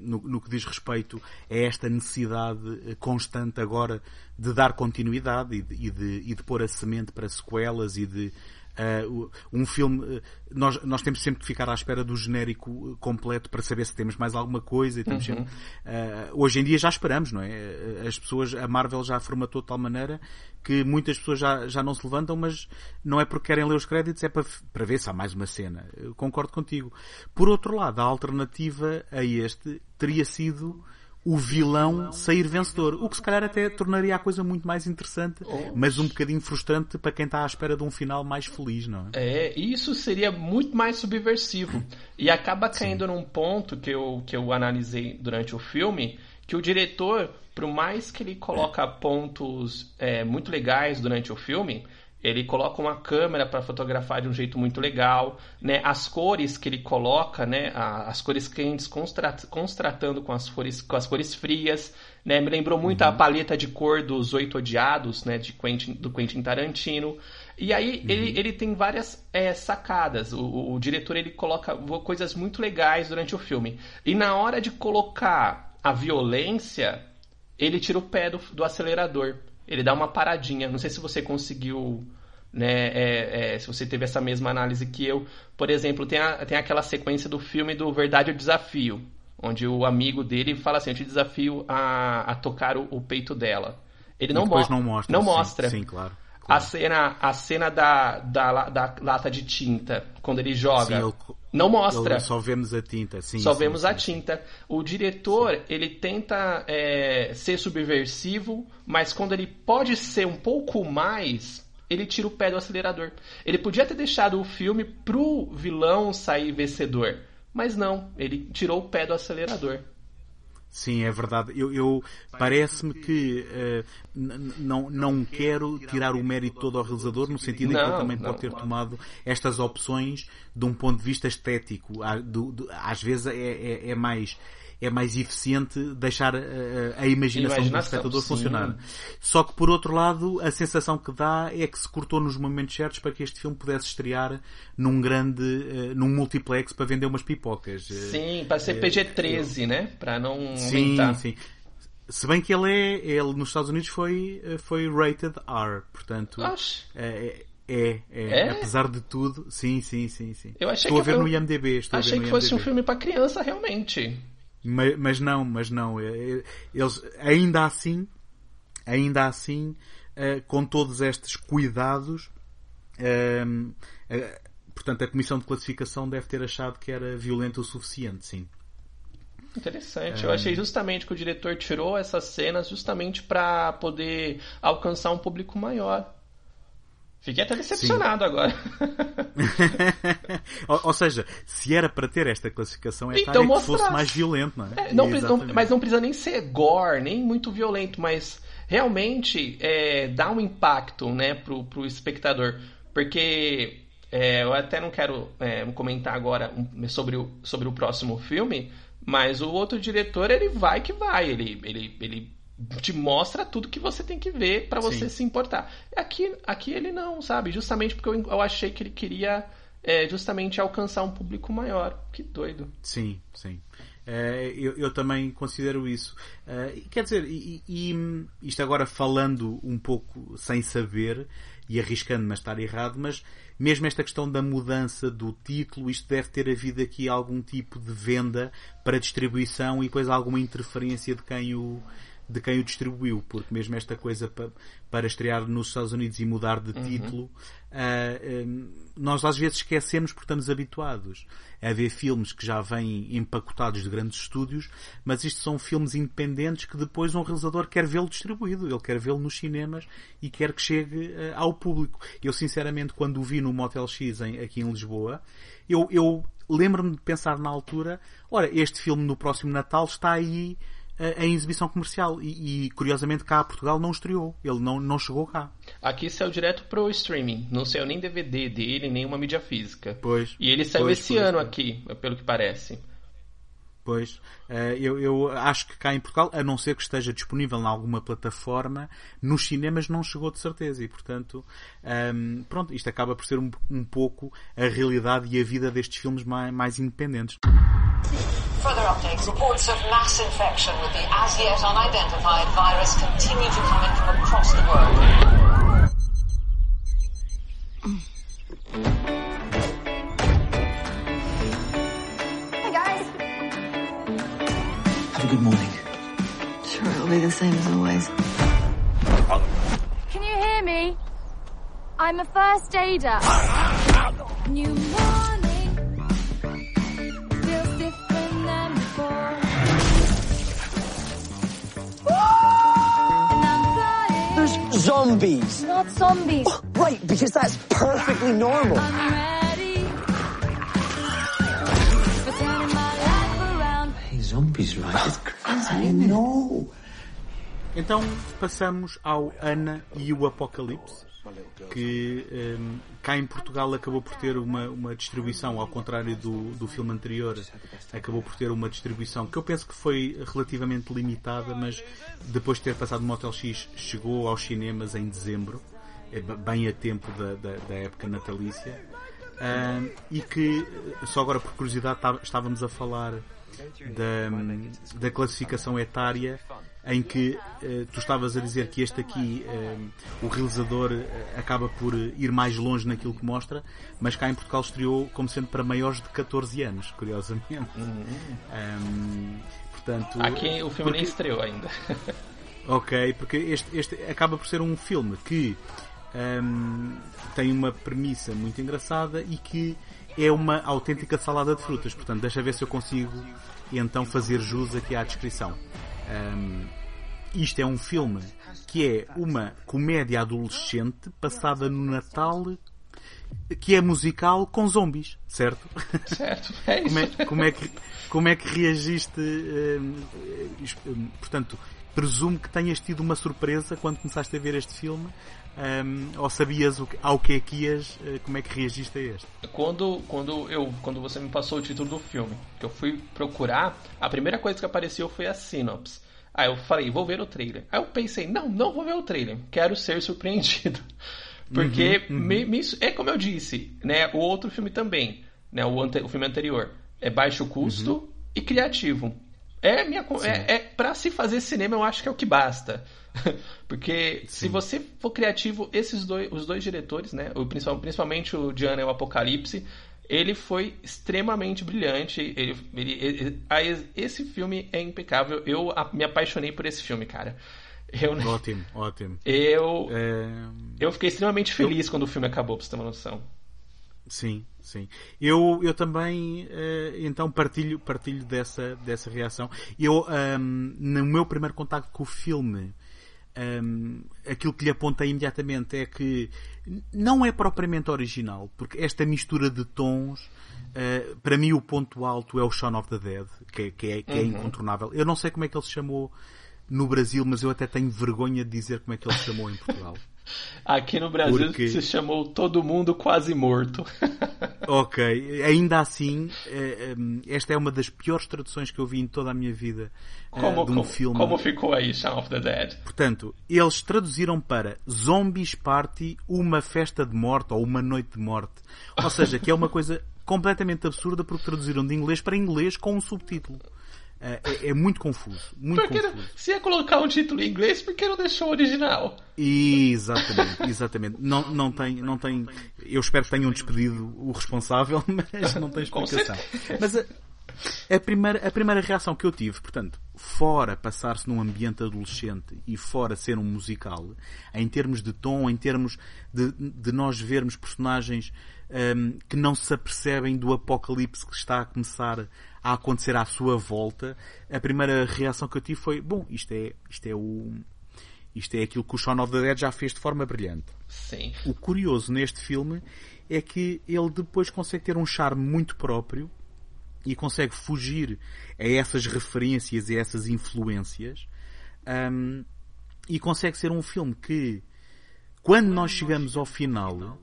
no, no que diz respeito a esta necessidade eh, constante agora de dar continuidade e de, e de, e de pôr a semente para sequelas e de Uh, um filme, uh, nós, nós temos sempre que ficar à espera do genérico completo para saber se temos mais alguma coisa. E temos uhum. sempre, uh, hoje em dia já esperamos, não é? As pessoas, a Marvel já formatou de tal maneira que muitas pessoas já, já não se levantam, mas não é porque querem ler os créditos, é para, para ver se há mais uma cena. Eu concordo contigo. Por outro lado, a alternativa a este teria sido o vilão sair vencedor. O que se calhar até tornaria a coisa muito mais interessante, mas um bocadinho frustrante para quem está à espera de um final mais feliz, não é? É, isso seria muito mais subversivo. E acaba caindo Sim. num ponto que eu, que eu analisei durante o filme, que o diretor, por mais que ele coloca pontos é, muito legais durante o filme, ele coloca uma câmera para fotografar de um jeito muito legal, né? As cores que ele coloca, né? As cores quentes constratando com as cores, com as cores frias, né? Me lembrou muito uhum. a paleta de cor dos Oito Odiados, né? De Quentin, do Quentin Tarantino. E aí uhum. ele, ele tem várias é, sacadas. O, o, o, diretor ele coloca coisas muito legais durante o filme. E na hora de colocar a violência, ele tira o pé do, do acelerador ele dá uma paradinha. Não sei se você conseguiu, né? É, é, se você teve essa mesma análise que eu. Por exemplo, tem, a, tem aquela sequência do filme do Verdade ou Desafio, onde o amigo dele fala assim: Eu te desafio a, a tocar o, o peito dela. Ele não, mo não mostra. Não sim, mostra. Sim, claro. A cena, a cena da, da, da lata de tinta, quando ele joga, sim, eu, não mostra. Eu, só vemos a tinta, sim. Só sim, vemos sim. a tinta. O diretor, ele tenta é, ser subversivo, mas quando ele pode ser um pouco mais, ele tira o pé do acelerador. Ele podia ter deixado o filme pro vilão sair vencedor, mas não, ele tirou o pé do acelerador. Sim, é verdade. Eu, eu parece-me que uh, não, não quero tirar o mérito todo ao realizador, no sentido não, em que ele também não, pode ter tomado estas opções de um ponto de vista estético. Às vezes é, é, é mais é mais eficiente deixar a, eh, a imaginação, imaginação, do espectador sim. funcionar. Só que por outro lado, a sensação que dá é que se cortou nos momentos certos para que este filme pudesse estrear num grande, uh, num multiplex para vender umas pipocas. Sim, para ser PG-13, uh, né? Para não sim, aumentar. Sim, se bem que ele é, ele nos Estados Unidos foi, foi rated R, portanto, é, É, é, é, apesar de tudo, sim, sim, sim, sim. Eu achei estou que a ver no IMDb. Estou achei que fosse IMDb. um filme para criança, realmente. Mas, mas, não, mas não. É, é, eles, ainda assim, ainda assim, uh, com todos estes cuidados, uh, uh, portanto, a Comissão de Classificação deve ter achado que era violento o suficiente, sim. Interessante. É... Eu achei justamente que o diretor tirou essas cenas justamente para poder alcançar um público maior. Fiquei até decepcionado Sim. agora. (laughs) ou, ou, seja, se era para ter esta classificação etária, então, é que fosse mais violento, não é? é não, não, mas não precisa nem ser gore, nem muito violento, mas realmente é, dá um impacto né, pro, pro espectador. Porque é, eu até não quero é, comentar agora sobre o, sobre o próximo filme, mas o outro diretor, ele vai que vai. Ele, ele, ele te mostra tudo que você tem que ver para você Sim. se importar. Aqui, aqui ele não, sabe? Justamente porque eu, eu achei que ele queria é, justamente alcançar um público maior. Que doido. Sim, sim. É, eu, eu, também considero isso. É, quer dizer, e, e, isto agora falando um pouco sem saber e arriscando-me a estar errado, mas mesmo esta questão da mudança do título, isto deve ter havido aqui algum tipo de venda para distribuição e depois alguma interferência de quem o, de quem o distribuiu, porque mesmo esta coisa para, para estrear nos Estados Unidos e mudar de uhum. título, uh, nós às vezes esquecemos porque estamos habituados a ver filmes que já vêm empacotados de grandes estúdios, mas isto são filmes independentes que depois um realizador quer vê-lo distribuído, ele quer vê-lo nos cinemas e quer que chegue uh, ao público. Eu sinceramente quando o vi no Motel X em, aqui em Lisboa, eu, eu lembro-me de pensar na altura, ora, este filme no próximo Natal está aí em exibição comercial e, e, curiosamente cá a Portugal não estreou, ele não, não chegou cá. Aqui saiu direto pro streaming, não saiu nem DVD dele, nem uma mídia física. Pois. E ele saiu pois, esse pois, ano aqui, pelo que parece. Pois, eu, eu acho que cá em Portugal, a não ser que esteja disponível em alguma plataforma, nos cinemas não chegou de certeza e, portanto, um, pronto, isto acaba por ser um, um pouco a realidade e a vida destes filmes mais, mais independentes. Further updates. Reports of mass infection with the as yet unidentified virus continue to come in from across the world. Have a good morning. Sure, it'll be the same as always. Can you hear me? I'm a first aider. New morning feels different than before. And I'm flying. There's zombies. Not zombies. Oh, right, because that's perfectly normal. Zombies, right? It's crazy. I know. Então passamos ao Ana e o Apocalipse, que um, cá em Portugal acabou por ter uma, uma distribuição, ao contrário do, do filme anterior, acabou por ter uma distribuição que eu penso que foi relativamente limitada, mas depois de ter passado no Motel X, chegou aos cinemas em dezembro, é bem a tempo da, da, da época natalícia, um, e que, só agora por curiosidade, estávamos a falar da, da classificação etária em que uh, tu estavas a dizer que este aqui, uh, o realizador uh, acaba por ir mais longe naquilo que mostra, mas cá em Portugal estreou como sendo para maiores de 14 anos, curiosamente. Um, portanto, aqui o filme porque... nem estreou ainda. ok, porque este, este acaba por ser um filme que um, tem uma premissa muito engraçada e que é uma autêntica salada de frutas. Portanto, deixa ver se eu consigo então fazer jus aqui à descrição. Um, isto é um filme que é uma comédia adolescente passada no Natal que é musical com zombies, certo? Certo, é isso. Como é, como é, que, como é que reagiste? Um, portanto, presumo que tenhas tido uma surpresa quando começaste a ver este filme. Um, ou sabias o, ao que é que ias, uh, como é que reagiste a este? Quando, quando, eu, quando você me passou o título do filme, que eu fui procurar, a primeira coisa que apareceu foi a sinopse. Aí eu falei, vou ver o trailer. Aí eu pensei, não, não vou ver o trailer, quero ser surpreendido. (laughs) Porque uhum, uhum. Me, me, é como eu disse, né? O outro filme também, né? O, ante, o filme anterior é baixo custo uhum. e criativo. É, minha, é, é para se fazer cinema, eu acho que é o que basta. (laughs) Porque Sim. se você for criativo, esses dois, os dois diretores, né, o, principalmente o Diana e o Apocalipse, ele foi extremamente brilhante. Ele, ele, ele, esse filme é impecável. Eu me apaixonei por esse filme, cara. Eu, ótimo, ótimo. Eu, é... eu fiquei extremamente feliz eu... quando o filme acabou, pra você ter uma noção. Sim, sim. Eu, eu também, uh, então, partilho, partilho dessa, dessa reação. Eu, um, no meu primeiro contato com o filme, um, aquilo que lhe apontei imediatamente é que não é propriamente original, porque esta mistura de tons, uh, para mim o ponto alto é o Shaun of the Dead, que, é, que, é, que é uhum. incontornável. Eu não sei como é que ele se chamou no Brasil, mas eu até tenho vergonha de dizer como é que ele se chamou em Portugal. (laughs) Aqui no Brasil Porque... se chamou Todo Mundo Quase Morto. (laughs) ok, ainda assim, eh, eh, esta é uma das piores traduções que eu vi em toda a minha vida eh, como, de um como, filme. Como ficou aí, Shaun of the Dead? Portanto, eles traduziram para Zombies Party uma festa de morte ou uma noite de morte. Ou seja, que é uma coisa completamente absurda porque traduziram de inglês para inglês com um subtítulo. É, é, é, muito confuso. Muito porque confuso. se ia colocar um título em inglês, por que não deixou o original? Exatamente, exatamente. Não, não, tem, não tem. Eu espero que tenham despedido o responsável, (laughs) mas não tem explicação. Mas a, a, primeira, a primeira reação que eu tive, portanto, fora passar-se num ambiente adolescente e fora ser um musical, em termos de tom, em termos de, de nós vermos personagens um, que não se apercebem do apocalipse que está a começar a acontecer à sua volta, a primeira reação que eu tive foi, bom, isto é, isto é o, isto é aquilo que o Shaun of the Dead já fez de forma brilhante. Sim. O curioso neste filme é que ele depois consegue ter um charme muito próprio e consegue fugir a essas referências e a essas influências um, e consegue ser um filme que quando nós chegamos ao final uh,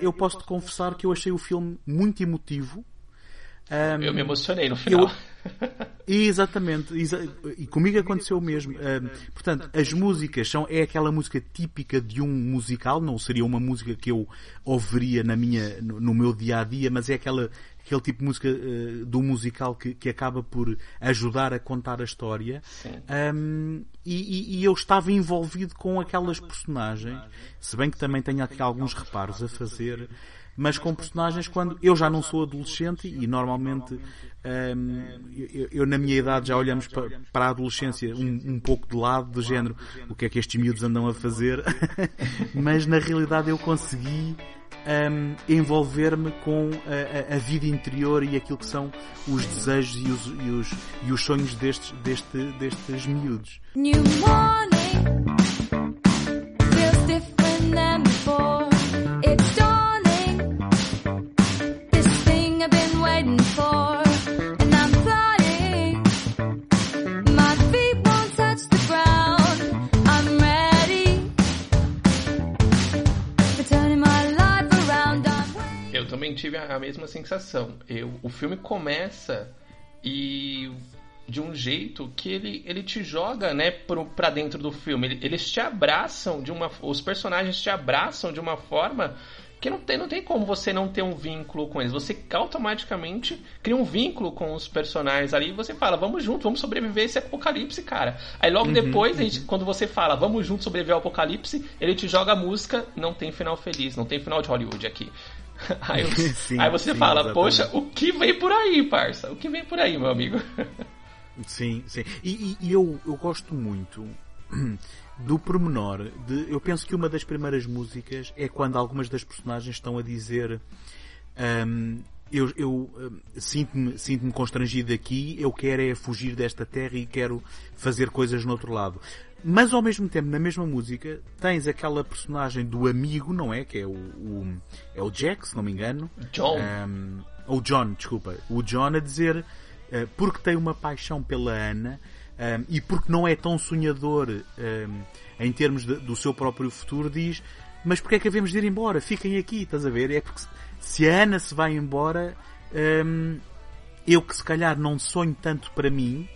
eu posso te confessar que eu achei o filme muito emotivo um, eu me emocionei no final. Eu, (laughs) exatamente, exa e comigo aconteceu o mesmo. Um, portanto, as músicas são é aquela música típica de um musical, não seria uma música que eu ouviria na minha, no, no meu dia a dia, mas é aquela aquele tipo de música uh, do musical que, que acaba por ajudar a contar a história. Um, e, e, eu estava envolvido com aquelas personagens, se bem que também tenho aqui alguns reparos a fazer mas com personagens quando eu já não sou adolescente e normalmente um, eu, eu, na minha idade já olhamos para, para a adolescência um, um, pouco de lado do género o que é que estes miúdos andam a fazer (laughs) mas na realidade eu consegui um, envolver-me com a, a, a, vida interior e aquilo que são os desejos e os, e os, e os sonhos destes, deste, destes miúdos. New morning, também tive a mesma sensação. Eu, o filme começa e de um jeito que ele, ele te joga, né, pro, pra dentro do filme. Eles te abraçam de uma. Os personagens te abraçam de uma forma que não tem, não tem como você não ter um vínculo com eles. Você automaticamente cria um vínculo com os personagens ali e você fala, vamos junto, vamos sobreviver esse apocalipse, cara. Aí logo uhum, depois, uhum. Gente, quando você fala, vamos junto sobreviver ao apocalipse, ele te joga a música, não tem final feliz, não tem final de Hollywood aqui. (laughs) Aí, (laughs) sim, aí você sim, fala, exatamente. poxa, o que vem por aí, parça? O que vem por aí, meu amigo? (laughs) Sim, sim. E, e, eu, eu gosto muito (clears throat) do pormenor de. Eu penso que uma das primeiras músicas é quando algumas das personagens estão a dizer. Um, eu, eu um, sinto-me sinto constrangido aqui, eu quero é fugir desta terra e quero fazer coisas no outro lado. Mas ao mesmo tempo, na mesma música, tens aquela personagem do amigo, não é? Que é o, o é o Jack, se não me engano. John. Um, ou John, desculpa. O John a dizer, uh, porque tem uma paixão pela Ana um, e porque não é tão sonhador um, em termos de, do seu próprio futuro, diz: Mas porque é que havemos de ir embora? Fiquem aqui, estás a ver? É porque se a Ana se vai embora, eu que se calhar não sonho tanto para mim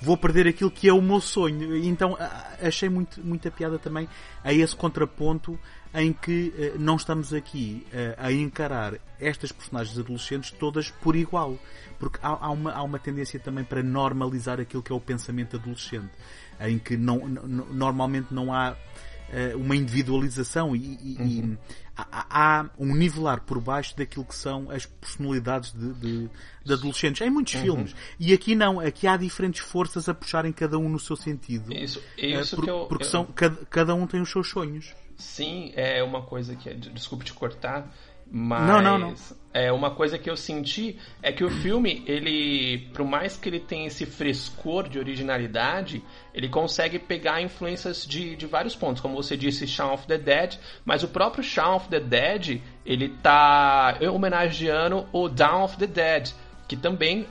vou perder aquilo que é o meu sonho. Então achei muito, muita piada também a esse contraponto em que uh, não estamos aqui uh, a encarar estas personagens adolescentes todas por igual. Porque há, há, uma, há uma tendência também para normalizar aquilo que é o pensamento adolescente, em que não, normalmente não há uh, uma individualização e, e, uhum. Há, há, um nivelar por baixo daquilo que são as personalidades de, de, de adolescentes em muitos uhum. filmes. E aqui não, aqui há diferentes forças a puxarem cada um no seu sentido. Isso, isso por, eu, porque eu... São, cada, cada um tem os seus sonhos. Sim, é uma coisa que. Desculpe te cortar, mas. Não, não, não. É uma coisa que eu senti é que o filme, ele, por mais que ele tenha esse frescor de originalidade, ele consegue pegar influências de, de vários pontos, como você disse, Shaun of the Dead, mas o próprio Shaun of the Dead, ele tá homenageando o Dawn of the Dead, que também,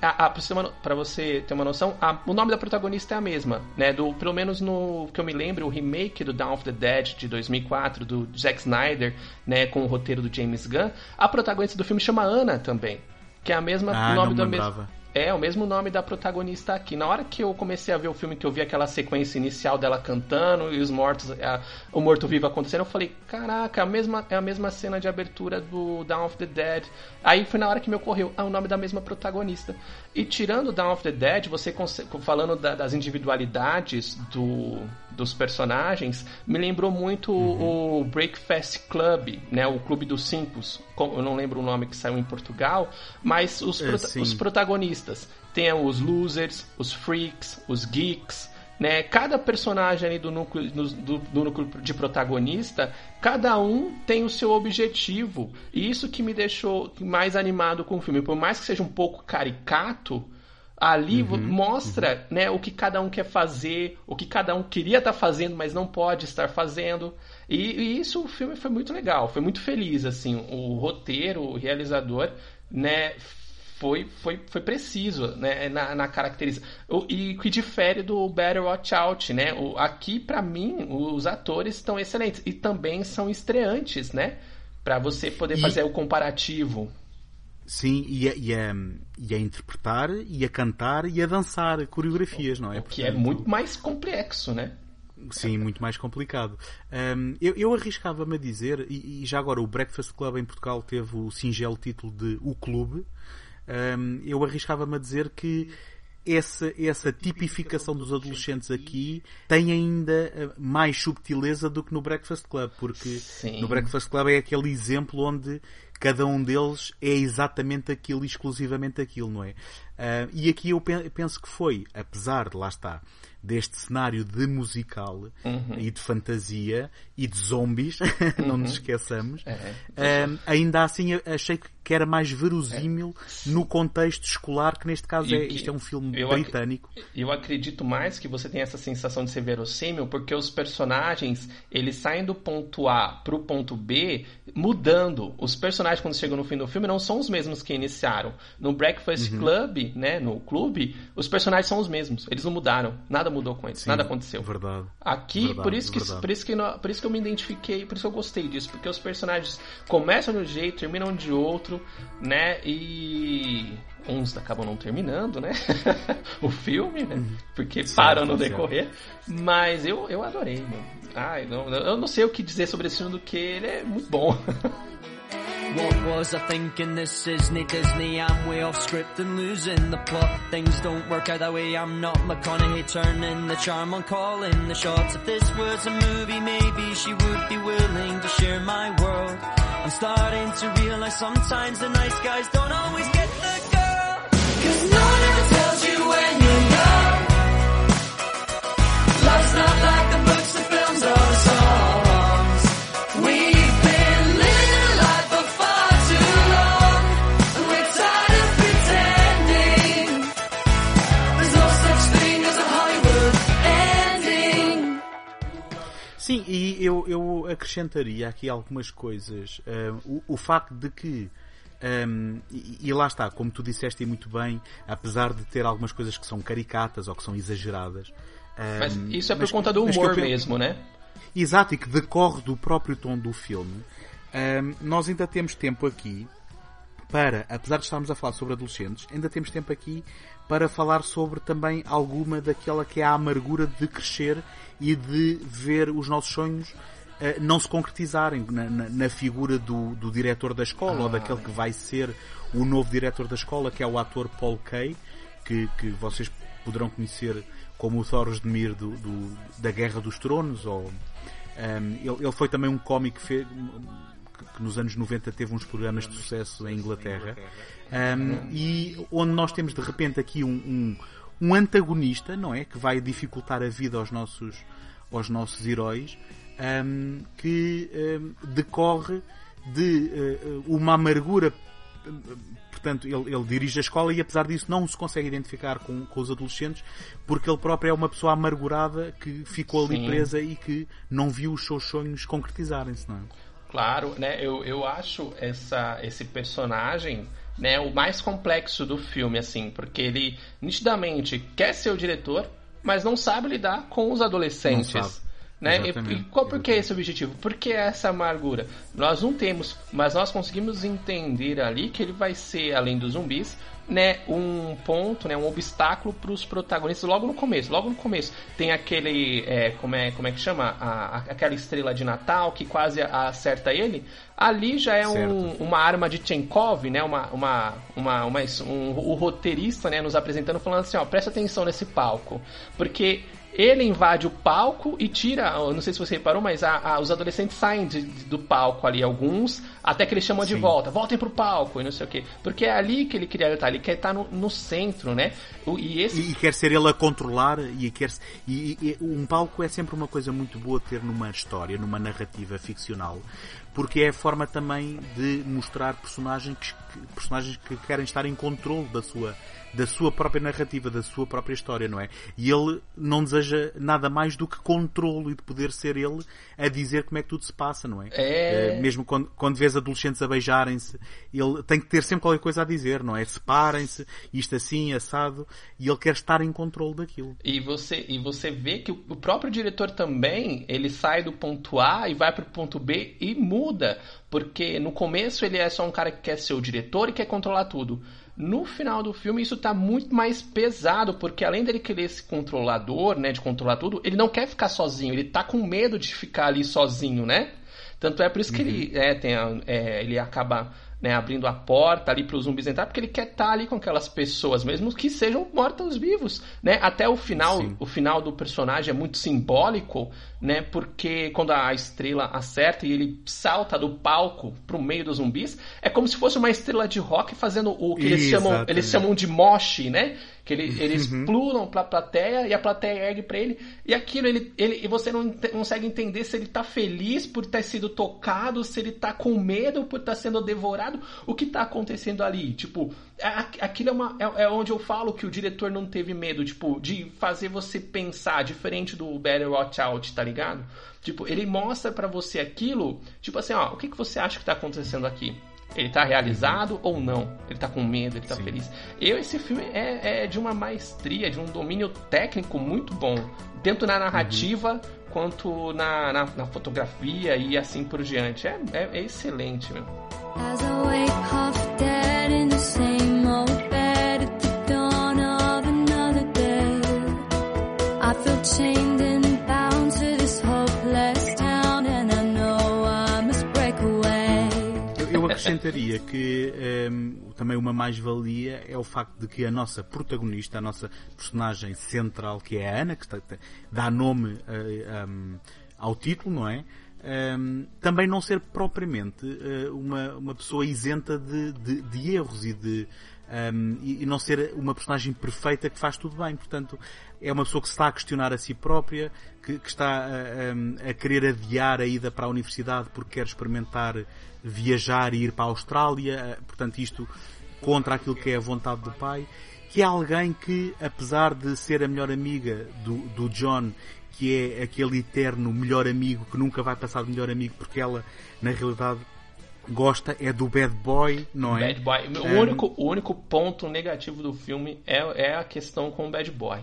para você ter uma noção, a, o nome da protagonista é a mesma, né? Do, pelo menos no que eu me lembro, o remake do Dawn of the Dead de 2004, do Zack Snyder, né? Com o roteiro do James Gunn, a protagonista do filme chama Ana também, que é a mesma ah, nome da mesma. É, o mesmo nome da protagonista aqui. Na hora que eu comecei a ver o filme, que eu vi aquela sequência inicial dela cantando e os mortos, a, o morto-vivo acontecendo, eu falei, caraca, a mesma, é a mesma cena de abertura do Dawn of the Dead. Aí foi na hora que me ocorreu, ah, o nome da mesma protagonista. E tirando Dawn of the Dead, você falando da, das individualidades do, dos personagens, me lembrou muito uhum. o Breakfast Club, né? O Clube dos Cinco. Eu não lembro o nome que saiu em Portugal, mas os, é, prota os protagonistas. Tem os losers, os freaks, os geeks, né? Cada personagem ali do núcleo, do, do, núcleo de protagonista, cada um tem o seu objetivo. E isso que me deixou mais animado com o filme. Por mais que seja um pouco caricato, Ali uhum, mostra uhum. né, o que cada um quer fazer, o que cada um queria estar tá fazendo, mas não pode estar fazendo. E, e, isso o filme foi muito legal, foi muito feliz. assim O roteiro, o realizador, né, foi, foi, foi preciso né, na, na caracterização. E que difere do Better Watch Out. Né? O, aqui, para mim, os atores estão excelentes. E também são estreantes, né? Para você poder e... fazer o comparativo. Sim, e a, e, a, e a interpretar, e a cantar, e a dançar coreografias, não é? O que é Portanto, é muito mais complexo, né? Sim, muito mais complicado. Um, eu, eu arriscava-me a dizer, e, e, já agora o Breakfast Club em Portugal teve o singelo título de O Clube, um, eu arriscava-me a dizer que essa, essa tipificação dos adolescentes aqui tem ainda eh, mais subtileza do que no Breakfast Club, porque Sim. no Breakfast Club é aquele exemplo onde cada um deles é exatamente aquilo, exclusivamente aquilo, não é? Uh, e aqui eu penso que foi, apesar de lá está, deste cenário de musical uhum. e de fantasia e de zombies, uhum. (laughs) não nos uhum. esqueçamos, é. uh, ainda assim achei que era mais verosímil é. no contexto escolar, que neste caso é, isto é um filme eu britânico. Ac eu acredito mais que você tem essa sensação de ser verossímil, porque os personagens, eles saem do ponto A para o ponto B, mudando. Os personagens, quando chegam no fim do filme, não são os mesmos que iniciaram. No Breakfast uhum. Club, né, no clube, os personagens são os mesmos. Eles não mudaram. Nada mudou com eles. Sim, nada aconteceu. Verdade. Aqui, verdade, por isso que por isso que por isso que eu me identifiquei, por isso que eu gostei disso, porque os personagens começam de um jeito, terminam de outro, né? E uns acabam não terminando, né? (laughs) o filme, né? Uhum. Porque certo, param no decorrer. Mas eu, eu adorei, mano. Ai, não, eu não sei o que dizer sobre esse filme do que ele é muito bom. (laughs) What was I thinking? This isn't Disney. I'm way off script and losing the plot. Things don't work out that way. I'm not McConaughey turning the charm on calling the shots. If this was a movie, maybe she would be willing to share my world. I'm starting to realize sometimes the nice guys don't always get the girl. Cause no Sim, e eu, eu acrescentaria aqui algumas coisas. Uh, o, o, facto de que um, e, e, lá está, como tu disseste muito bem, apesar de ter algumas coisas que são caricatas ou que são exageradas. Um, mas isso é por conta do humor mesmo, né? Exato, e que decorre do próprio tom do filme. Um, nós ainda temos tempo aqui para, apesar de estarmos a falar sobre adolescentes, ainda temos tempo aqui para falar sobre também alguma daquela que é a amargura de crescer e de ver os nossos sonhos uh, não se concretizarem na, na, na figura do, do, diretor da escola ah. ou daquele que vai ser o novo diretor da escola, que é o ator Paul Kay, que, que vocês poderão conhecer como o Thoros de Mir do, do, da Guerra dos Tronos, ou um, ehm, ele, ele, foi também um cómico que, que, nos anos 90 teve uns programas de sucesso em Inglaterra, um, e onde nós temos de repente aqui um, um, um, antagonista, não é? Que vai dificultar a vida aos nossos, aos nossos heróis, que decorre de uh, uma amargura portanto, ele, ele, dirige a escola e apesar disso não se consegue identificar com, com, os adolescentes porque ele próprio é uma pessoa amargurada que ficou ali Sim. presa e que não viu os seus sonhos concretizarem-se, não é? Claro, né? Eu, eu acho essa, esse personagem né, o mais complexo do filme, assim, porque ele nitidamente quer ser o diretor, mas não sabe lidar com os adolescentes. Né? E, e qual porque é esse objetivo? Por que essa amargura? Nós não temos, mas nós conseguimos entender ali que ele vai ser, além dos zumbis, né, um ponto, né, um obstáculo para os protagonistas logo no começo. Logo no começo tem aquele, é, como, é, como é que chama? A, a, aquela estrela de Natal que quase acerta ele. Ali já é um, uma arma de Chenkov, né, uma, uma, uma, uma um, o roteirista né, nos apresentando falando assim, ó, presta atenção nesse palco. Porque ele invade o palco e tira, não sei se você reparou, mas a, a, os adolescentes saem de, de, do palco ali, alguns, até que ele chama de volta, voltem pro palco e não sei o quê. Porque é ali que ele queria estar, ele quer estar no, no centro, né? E, esse... e, quer ser ele a controlar, e, quer, e, e um palco é sempre uma coisa muito boa ter numa história, numa narrativa ficcional, porque é a forma também de mostrar personagens que, personagens que querem estar em controle da sua da sua própria narrativa, da sua própria história, não é? E ele não deseja nada mais do que controle e de poder ser ele a dizer como é que tudo se passa, não é? é... mesmo quando, quando vês adolescentes a beijarem-se, ele tem que ter sempre qualquer coisa a dizer, não é? Separem-se, isto assim, assado, e ele quer estar em controle daquilo. E você, e você vê que o próprio diretor também, ele sai do ponto A e vai para o ponto B e muda, porque no começo ele é só um cara que quer ser o diretor e quer controlar tudo. No final do filme, isso tá muito mais pesado, porque além dele querer esse controlador, né, de controlar tudo, ele não quer ficar sozinho, ele tá com medo de ficar ali sozinho, né? Tanto é por isso que uhum. ele, é, tem, é, ele acaba né, abrindo a porta ali para os zumbis entrar, porque ele quer estar tá ali com aquelas pessoas, mesmo que sejam mortos-vivos, né? Até o final, Sim. o final do personagem é muito simbólico, né? Porque quando a estrela acerta e ele salta do palco pro meio dos zumbis, é como se fosse uma estrela de rock fazendo o que eles chamam, eles chamam de mosh, né? Que ele, eles uhum. pulam pra plateia e a plateia ergue pra ele. E aquilo, ele, ele, e você não consegue entender se ele tá feliz por ter sido tocado, se ele tá com medo por estar tá sendo devorado. O que tá acontecendo ali? Tipo, aquilo é, uma, é, é, onde eu falo que o diretor não teve medo, tipo, de fazer você pensar diferente do Better Watch Out, tá ligado? Tipo, ele mostra para você aquilo, tipo assim, ó, o que, que você acha que tá acontecendo aqui? Ele tá realizado ou não? Ele tá com medo, ele tá Sim. feliz. Eu, esse filme é, é, de uma maestria, de um domínio técnico muito bom. Tanto na narrativa uhum. quanto na, na, na, fotografia e assim por diante. É, é, é excelente, meu. As I wake half dead in the same acrescentaria que um, ehm, também uma mais-valia é o facto de que a nossa protagonista, a nossa personagem central, que é a Ana, que está, dá nome uh, eh, um, ehm, ao título, não é? Um, ehm, também não ser propriamente uh, uma, uma pessoa isenta de, de, de erros e de um, e, não ser uma personagem perfeita que faz tudo bem. Portanto, é uma pessoa que está a questionar a si própria, que, que está a, a, a, querer adiar a ida para a universidade porque quer experimentar viajar e ir para a Austrália, portanto isto contra aquilo que é a vontade do pai, que é alguém que, apesar de ser a melhor amiga do, do John, que é aquele eterno melhor amigo que nunca vai passar de melhor amigo porque ela, na realidade, gosta é do bad boy, não é? Bad boy. O, um... único, o único ponto negativo do filme é, é a questão com o bad boy.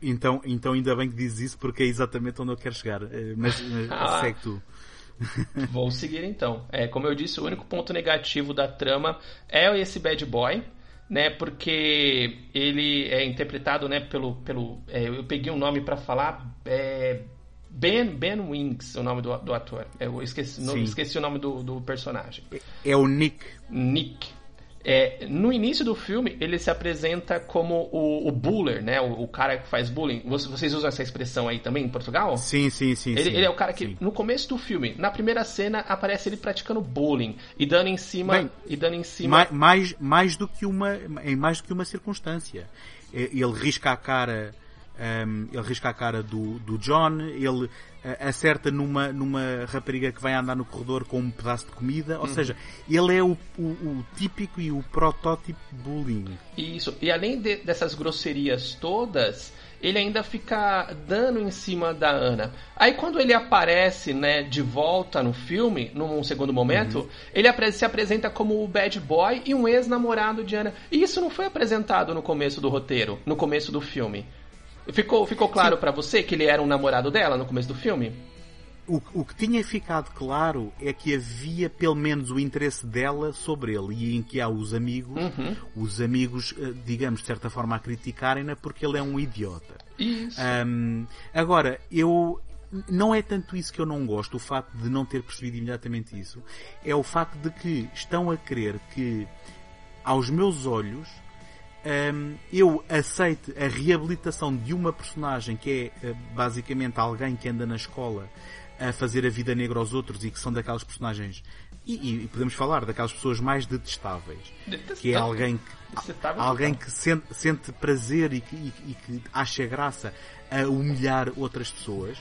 Então, então ainda bem que dizes isso porque é exatamente onde eu quero chegar. Eh, mas, mas (laughs) ah, segue tu. (laughs) Vou seguir então. É, como eu disse, o único ponto negativo da trama é esse bad boy, né? Porque ele é interpretado, né? Pelo, pelo, é, eu peguei um nome para falar, é, Ben Ben Wings, o nome do, do ator. Eu esqueci, no, esqueci o nome do, do personagem. É o Nick. Nick. É, no início do filme, ele se apresenta como o, o buller, né? O, o, cara que faz bullying. Vocês usam essa expressão aí também em Portugal? Sim, sim, sim. Ele, sim, ele é o cara que, sim. no começo do filme, na primeira cena, aparece ele praticando bullying e dando em cima. Bem, e dando em cima. Mais, mais, mais, do que uma, em mais do que uma circunstância. Ele risca a cara. Um, ele risca a cara do, do John, ele acerta numa, numa rapariga que vai andar no corredor com um pedaço de comida. Ou uhum. seja, ele é o, o, o, típico e o protótipo bullying. Isso. E além de, dessas grosserias todas, ele ainda fica dando em cima da Ana. Aí quando ele aparece, né, de volta no filme, num segundo momento, uhum. ele se apresenta como o bad boy e um ex-namorado de Ana. E isso não foi apresentado no começo do roteiro, no começo do filme. Ficou, ficou claro para você que ele era um namorado dela no começo do filme? O, o que tinha ficado claro é que havia pelo menos o interesse dela sobre ele e em que há os amigos, uhum. os amigos, eh, digamos, de certa forma a criticarem-na porque ele é um idiota. Isso. Um, agora, eu, não é tanto isso que eu não gosto, o facto de não ter percebido imediatamente isso, é o facto de que estão a querer que, aos meus olhos, um, eu aceite a reabilitação de uma personagem que é uh, basicamente alguém que anda na escola a fazer a vida negra aos outros e que são daquelas personagens e, e podemos falar daquelas pessoas mais detestáveis que é alguém que, alguém que sente, sente prazer e que, e, e que acha graça a humilhar outras pessoas.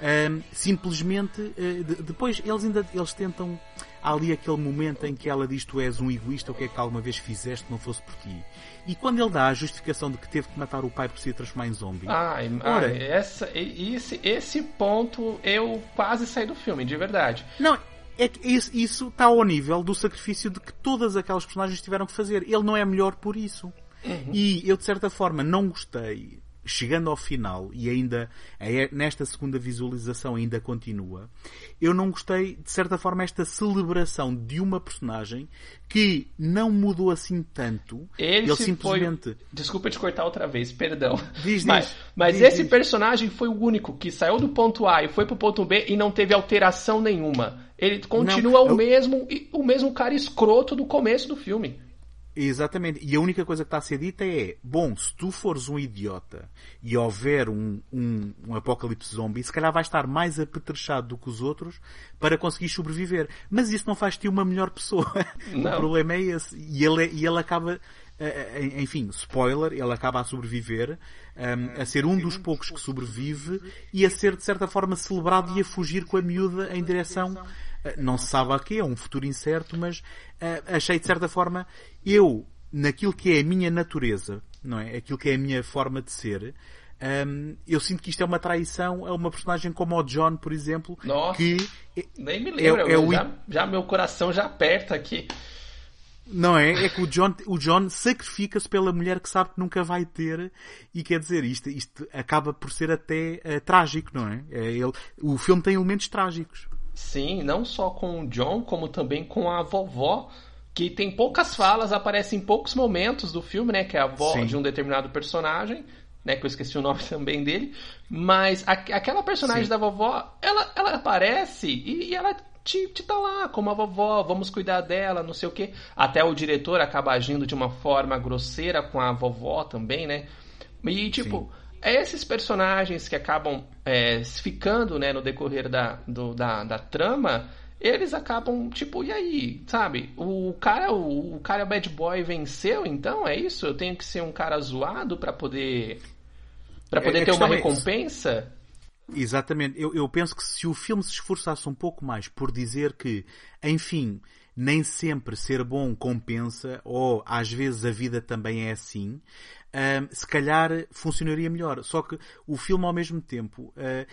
Um, simplesmente uh, de, depois eles ainda eles tentam há ali aquele momento em que ela diz tu és um egoísta, o que é que alguma vez fizeste não fosse por ti. E quando ele dá a justificação de que teve que matar o pai por se transformar em zombie. Ai, ora, ai, essa, esse, esse ponto eu quase saí do filme, de verdade. Não, é que isso, está ao nível do sacrifício de que todas aquelas personagens tiveram que fazer. Ele não é melhor por isso. Uhum. E eu, de certa forma, não gostei chegando ao final e ainda nesta segunda visualização ainda continua, eu não gostei de certa forma esta celebração de uma personagem que não mudou assim tanto. Ele, ele simplesmente. Foi... Desculpa te cortar outra vez, perdão. Diz, mas diz, mas diz, esse personagem foi o único que saiu do ponto A e foi pro ponto B e não teve alteração nenhuma. Ele continua Não, o eu- mesmo o mesmo cara escroto do começo do filme. Exatamente. E a única coisa que está a ser dita é: bom, se tu fores um idiota e houver um, um, um apocalipse zombie, se calhar vais estar mais apetrechado do que os outros para conseguir sobreviver. Mas isso não faz ti uma melhor pessoa. (laughs) Não. O problema é esse. E ele, é- e ele acaba, eh, eh, enfim, spoiler, ele acaba a sobreviver, ehm, a ser um dos poucos que sobrevive e a ser de certa forma celebrado e a fugir com a miúda em direção não se sabe a quê, é um futuro incerto, mas uh, achei de certa forma, eu, naquilo que é a minha natureza, não é? Aquilo que é a minha forma de ser, um, eu sinto que isto é uma traição a uma personagem como o John, por exemplo, Nossa. que Nem me lembro, É- é o- já, já meu coração já aperta aqui. não é? É que o John, o John sacrifica-se pela mulher que sabe que nunca vai ter e quer dizer, isto, isto acaba por ser até uh, trágico, não é? É ele, o filme tem elementos trágicos. Sim, não só com o John, como também com a vovó, que tem poucas falas, aparece em poucos momentos do filme, né? Que é a avó Sim. de um determinado personagem, né? Que eu esqueci o nome (laughs) também dele. Mas a- aquela personagem Sim. da vovó, ela, ela aparece e, e ela te, te tá lá como a vovó, vamos cuidar dela, não sei o quê. Até o diretor acaba agindo de uma forma grosseira com a vovó também, né? E tipo, esses personagens que acabam é, ficando né, no decorrer da, do- da, da trama, eles acabam, tipo, e aí, sabe? O cara, o, o cara bad boy venceu, então é isso? Eu tenho que ser um cara zoado pra poder. para poder É, ter uma é recompensa? Exatamente. Eu, eu penso que se o filme se esforçasse um pouco mais por dizer que, enfim, nem sempre ser bom compensa, ou às vezes a vida também é assim, se calhar funcionaria melhor. Só que o filme, ao mesmo tempo, ah,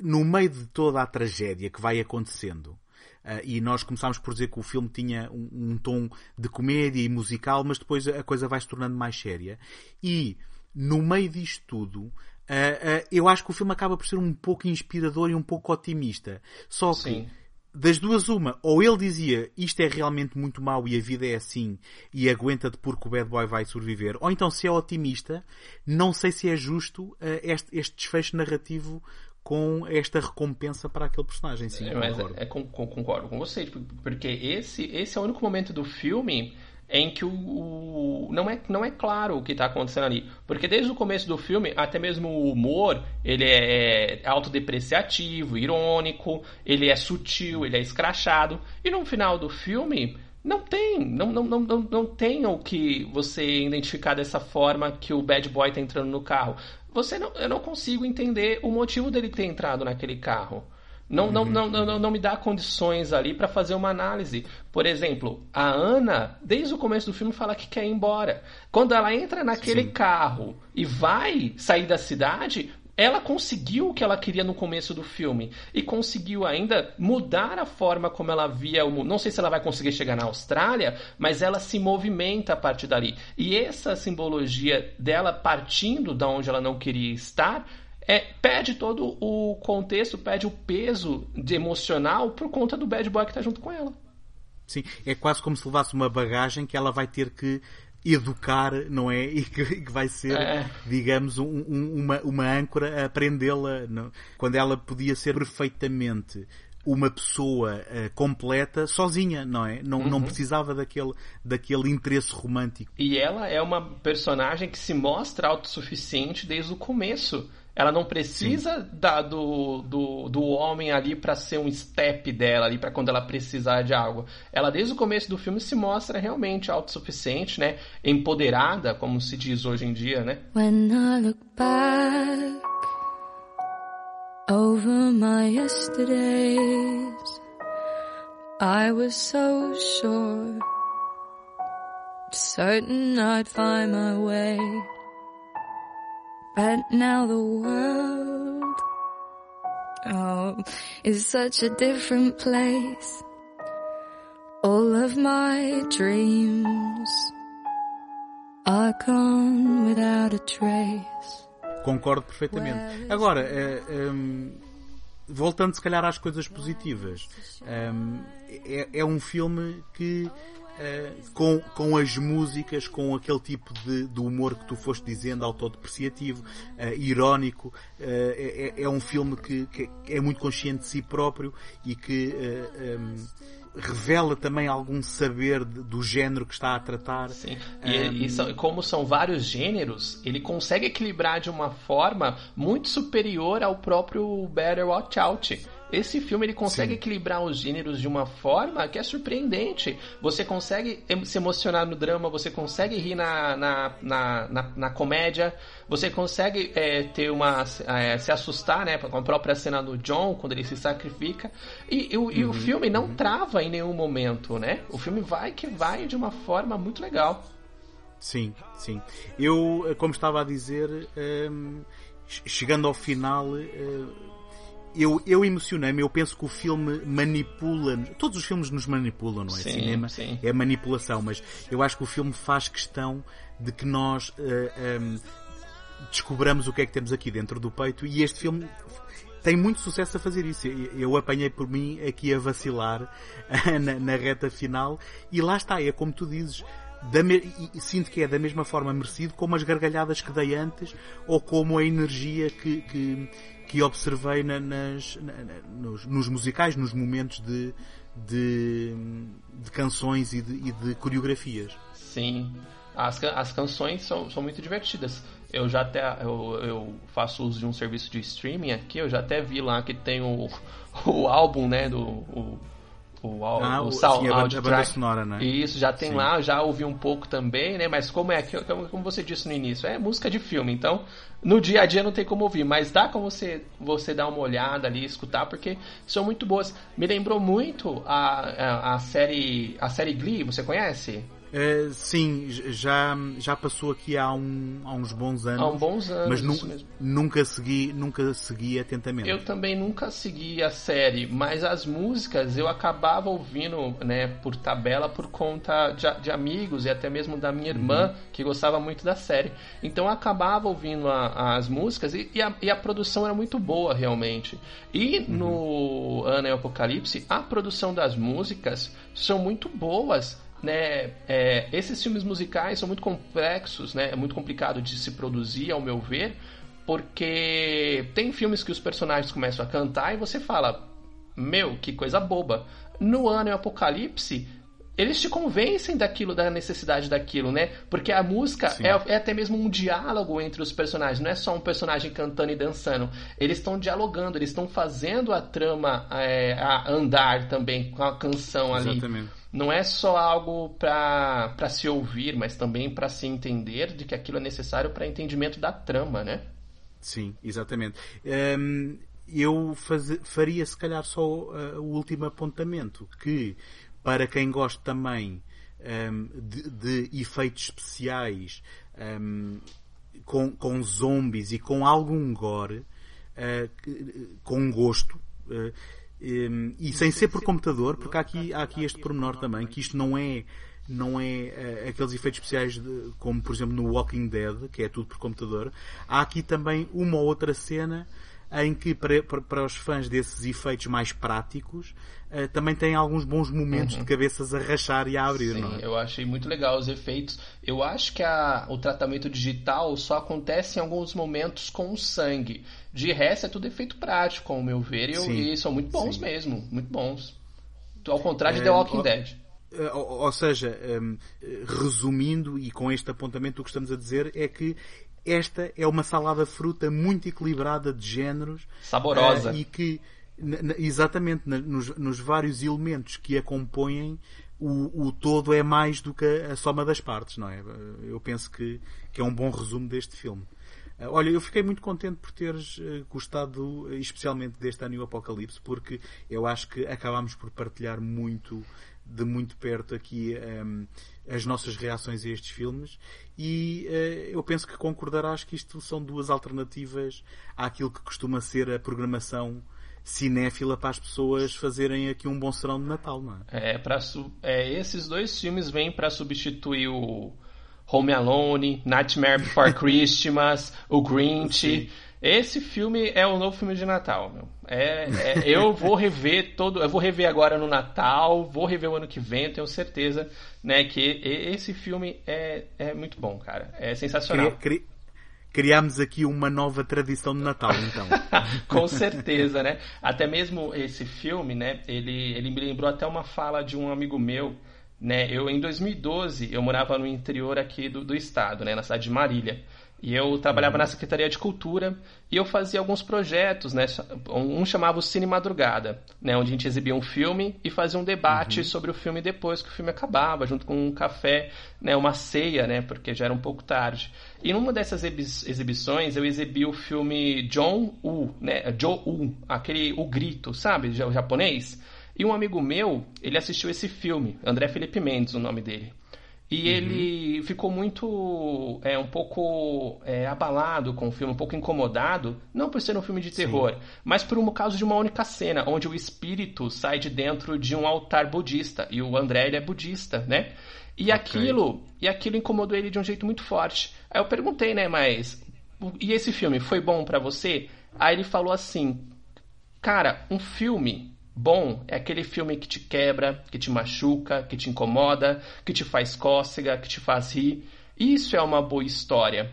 no meio de toda a tragédia que vai acontecendo, ah, e nós começámos por dizer que o filme tinha um, um tom de comédia e musical, mas depois a coisa vai se tornando mais séria. E no meio disto tudo, uh, uh, eu acho que o filme acaba por ser um pouco inspirador e um pouco otimista. Só que Sim das duas uma, ou ele dizia isto é realmente muito mau e a vida é assim e aguenta-te porque o bad boy vai sobreviver, ou então se é otimista, não sei se é justo uh, este, este desfecho narrativo com esta recompensa para aquele personagem. Sim, é, concordo. É, é, concordo com você, porque esse, esse é o único momento do filme em que o, o, não, é, não é claro o que está acontecendo ali. Porque desde o começo do filme, até mesmo o humor, ele é autodepreciativo, irônico, ele é sutil, ele é escrachado. E no final do filme, não tem, não, não, não, não, não tem o que você identificar dessa forma que o bad boy está entrando no carro. Você não, eu não consigo entender o motivo dele ter entrado naquele carro. Não, não, não, não, não me dá condições ali para fazer uma análise. Por exemplo, a Ana, desde o começo do filme, fala que quer ir embora. Quando ela entra naquele Sim. carro e vai sair da cidade, ela conseguiu o que ela queria no começo do filme e conseguiu ainda mudar a forma como ela via o mundo. Não sei se ela vai conseguir chegar na Austrália, mas ela se movimenta a partir dali. E essa simbologia dela partindo da onde ela não queria estar é, perde todo o contexto, perde o peso de emocional por conta do bad boy que está junto com ela. Sim, é quase como se levasse uma bagagem que ela vai ter que educar, não é? (laughs) E que, que vai ser, é. digamos, um, um, uma, uma âncora a prendê-la. Quando ela podia ser perfeitamente uma pessoa uh, completa sozinha, não é? Não, uhum. não precisava daquele, daquele interesse romântico. E ela é uma personagem que se mostra autossuficiente desde o começo. Ela não precisa da, do, do, do homem ali para ser um step dela ali para quando ela precisar de algo. Ela desde o começo do filme se mostra realmente autossuficiente, né? Empoderada, como se diz hoje em dia, né? When I look back over my yesterdays, I was so sure, certain I'd find my way. But now the world, oh, is such a different place. All of my dreams are gone without a trace. Concordo perfeitamente. Agora, uh, eh, um, voltando se calhar às coisas positivas, um, é, é um filme que Uh, com, com as músicas, com aquele tipo de, de humor que tu foste dizendo, autodepreciativo, uh, irónico. Uh, é, é, um filme que, que, é muito consciente de si próprio e que um, revela também algum saber de, do género que está a tratar. Sim. E, um... e são, como são vários gêneros, ele consegue equilibrar de uma forma muito superior ao próprio Better Watch Out esse filme ele consegue Sim. equilibrar os gêneros de uma forma que é surpreendente. Você consegue se emocionar no drama, você consegue rir na, na, na, na, na comédia, você consegue é, ter uma é, se assustar, né, com a própria cena do John quando ele se sacrifica. E, e, uhum, e o uhum, filme não uhum. trava em nenhum momento, né? O filme vai que vai de uma forma muito legal. Sim, sim. Eu, como estava a dizer, um, chegando ao final. Uh, eu, eu emocionei-me, eu penso que o filme manipula. Todos os filmes nos manipulam, não é? Sim, Cinema sim. é manipulação, mas eu acho que o filme faz questão de que nós uh, eh, um, ehm, descobramos o que é que temos aqui dentro do peito e este filme tem muito sucesso a fazer isso. Eu apanhei por mim aqui a vacilar (laughs) na, na reta final e lá está, é como tu dizes. Me... sinto que é da mesma forma merecido como as gargalhadas que dei antes ou como a energia que, que, que observei na, nas, na, nos, nos, musicais, nos momentos de, de, de canções e de, e de, coreografias. Sim, as, as canções são, são muito divertidas. Eu já até eu, eu faço uso de um serviço de streaming aqui, eu já até vi lá que tem o, (laughs) o álbum, né, do o, o, ah, o, o sim, a, a banda sonora, né? Isso, já tem sim. lá, já ouvi um pouco também, né? Mas como é como, como você disse no início, é música de filme, então no dia a dia não tem como ouvir, mas dá como você, você dar uma olhada ali, escutar, porque são muito boas. Me lembrou muito a, a, a série a série Glee, você conhece? Uh, sim, já, já passou aqui há, um, há uns bons anos. Há uns bons anos, mas nu nunca segui, nunca segui atentamente. Eu também nunca segui a série, mas as músicas eu acabava ouvindo, né, por tabela por conta de, de amigos e até mesmo da minha irmã, uhum. que gostava muito da série. Então eu acabava ouvindo a, as músicas e, e, a, e, a, produção era muito boa, realmente. E uhum. no Ana e Apocalipse, a produção das músicas são muito boas né, é, esses filmes musicais são muito complexos, né, é muito complicado de se produzir, ao meu ver, porque tem filmes que os personagens começam a cantar e você fala, meu, que coisa boba. No Ano e Apocalipse, eles te convencem daquilo, da necessidade daquilo, né? Porque a música é, é, até mesmo um diálogo entre os personagens, não é só um personagem cantando e dançando. Eles estão dialogando, eles estão fazendo a trama é, a andar também com a canção ali. Exatamente não é só algo para se ouvir, mas também para se entender de que aquilo é necessário para entendimento da trama, né? Sim, exatamente. Um, eu faz, faria se calhar só uh, o último apontamento, que para quem gosta também um, de, de, efeitos especiais um, com, com zombies e com algum gore, uh, com gosto, uh, um, e sem ser por computador, porque há aqui, há aqui este pormenor também, que isto não é não é uh, aqueles efeitos especiais de, como por exemplo no Walking Dead, que é tudo por computador. Há aqui também uma ou outra cena em que para, para, os fãs desses efeitos mais práticos uh, também tem alguns bons momentos uhum. de cabeças a rachar e a abrir. Sim, não é? eu achei muito legal os efeitos. Eu acho que a, o tratamento digital só acontece em alguns momentos com o sangue. De resto é tudo efeito prático, ao meu ver, e, e são muito bons sim. mesmo, muito bons. Ao contrário de The é, Walking Dead. Eh, ou, ou seja, um, resumindo e com este apontamento, o que estamos a dizer é que esta é uma salada fruta muito equilibrada de géneros. Saborosa. Uh, e que, exatamente, nos, nos, vários elementos que a compõem, o, o, todo é mais do que a, soma das partes, não é? Eu penso que, que é um bom resumo deste filme. Uh, olha, eu fiquei muito contente por teres uh, gostado, especialmente deste Ano Apocalipse, porque eu acho que acabámos por partilhar muito, de muito perto aqui. Um, as nossas reações a estes filmes e uh, eu penso que concordarás que isto são duas alternativas àquilo que costuma ser a programação cinéfila para as pessoas fazerem aqui um bom serão de Natal, não é? É, para é, esses dois filmes vêm para substituir o Home Alone, Nightmare Before (laughs) Christmas, o Grinch. Sim. Esse filme é o novo filme de Natal, meu. É, é, eu vou rever todo, eu vou rever agora no Natal, vou rever o ano que vem, tenho certeza, né, que esse filme é, é muito bom, cara. É sensacional. Criamos aqui uma nova tradição de Natal, então. (laughs) Com certeza, né? Até mesmo esse filme, né, ele, ele me lembrou até uma fala de um amigo meu, né? Eu em 2012 eu morava no interior aqui do, do estado, né, na cidade de Marília. E eu trabalhava uhum. na Secretaria de Cultura e eu fazia alguns projetos, né? Um chamava o Cine Madrugada, né? Onde a gente exibia um filme e fazia um debate uhum. sobre o filme depois que o filme acabava, junto com um café, né? Uma ceia, né? Porque já era um pouco tarde. E numa dessas exibições eu exibi o filme John Woo, né? Joe Woo, aquele O Grito, sabe? O japonês. E um amigo meu, ele assistiu esse filme, André Felipe Mendes, o nome dele. E uhum. ele ficou muito, é, um pouco é, abalado com o filme, um pouco incomodado, não por ser um filme de terror, Sim. mas por um caso de uma única cena, onde o espírito sai de dentro de um altar budista, e o André é budista, né? E okay. aquilo, e aquilo incomodou ele de um jeito muito forte. Aí eu perguntei, né, mas e esse filme foi bom para você? Aí ele falou assim: "Cara, um filme Bom é aquele filme que te quebra, que te machuca, que te incomoda, que te faz cócega, que te faz rir. Isso é uma boa história.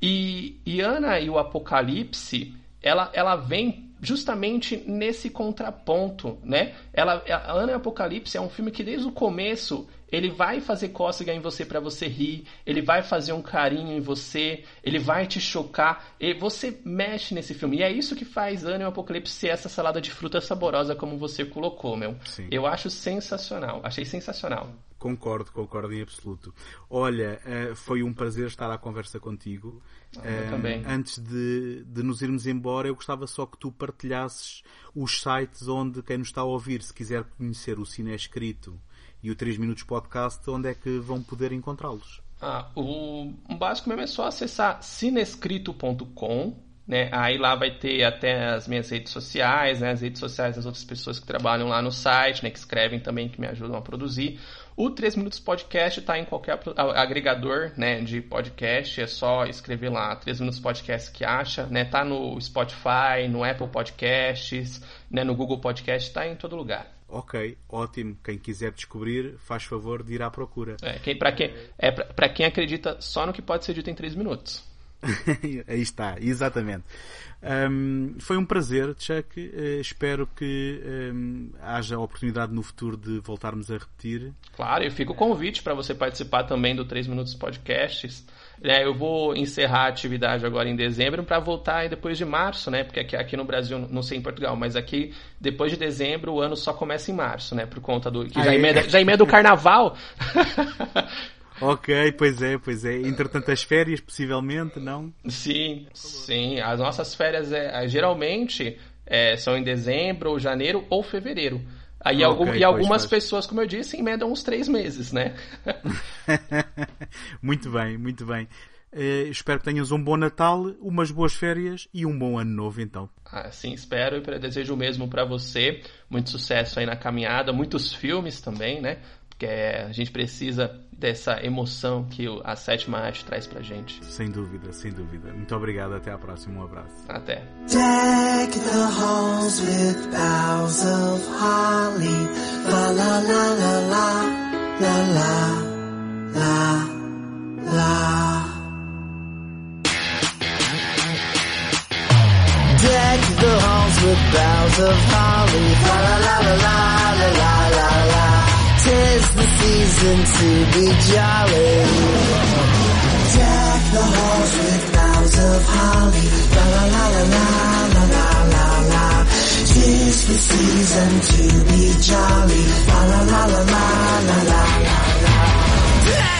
E, e Ana e o Apocalipse, ela, ela vem justamente nesse contraponto, né? Ela, a Ana e o Apocalipse é um filme que desde o começo ele vai fazer cócega em você para você rir, ele vai fazer um carinho em você, ele vai te chocar, e você mexe nesse filme. E é isso que faz Ana e o Apocalipse ser essa salada de fruta saborosa como você colocou, meu. Sim. Eu acho sensacional, achei sensacional. Concordo, concordo em absoluto. Olha, uh, foi um prazer estar à conversa contigo. Ah, também. Antes de, de nos irmos embora, eu gostava só que tu partilhasses os sites onde quem nos está a ouvir, se quiser conhecer o Cine Escrito e o 3 Minutos Podcast, onde é que vão poder encontrá-los? Ah, o, básico mesmo é só acessar cinescrito.com, né? Aí lá vai ter até as minhas redes sociais, né? As redes sociais das outras pessoas que trabalham lá no site, né? Que escrevem também, que me ajudam a produzir. O 3 Minutos Podcast está em qualquer agregador né, de podcast, é só escrever lá 3 Minutos Podcast que acha, né? Tá no Spotify, no Apple Podcasts, né, no Google Podcast, está em todo lugar. Ok, ótimo. Quem quiser descobrir, faz favor de ir à procura. É, quem, para quem, é, quem acredita só no que pode ser dito em 3 minutos. (laughs) Aí está, exatamente. Um, foi um prazer, Chuck. Uh, espero que um, haja oportunidade no futuro de voltarmos a repetir. Claro, e fica o convite para você participar também do 3 Minutos Podcasts. É, eu vou encerrar a atividade agora em dezembro para voltar depois de março, né? Porque aqui, aqui, no Brasil, não sei em Portugal, mas aqui depois de dezembro o ano só começa em março, né? Por conta do. que já, emenda, já emenda o carnaval. (laughs) Ok, pois é, pois é. Entretanto, as férias, possivelmente, não? Sim, sim. As nossas férias é, geralmente é, são em dezembro, ou janeiro ou fevereiro. Aí algum, e algumas pessoas, como eu disse, emendam uns três meses, né? (laughs) muito bem, muito bem. Uh, espero que tenhas um bom Natal, umas boas férias e um bom ano novo, então. Assim espero e desejo o mesmo para você. Muito sucesso aí na caminhada, muitos filmes também, né? Porque a gente precisa dessa emoção que a sétima arte traz pra gente. Sem dúvida, sem dúvida. Muito obrigado, até a próxima, um abraço. Até. Deck the halls with boughs of holly. La la la la la la la la la. Deck the halls with boughs of holly. La la la la la la. Tis the season to be jolly. Deck the halls with boughs of holly. La la la la la la la la Tis the season to be jolly. La la la la la la la la.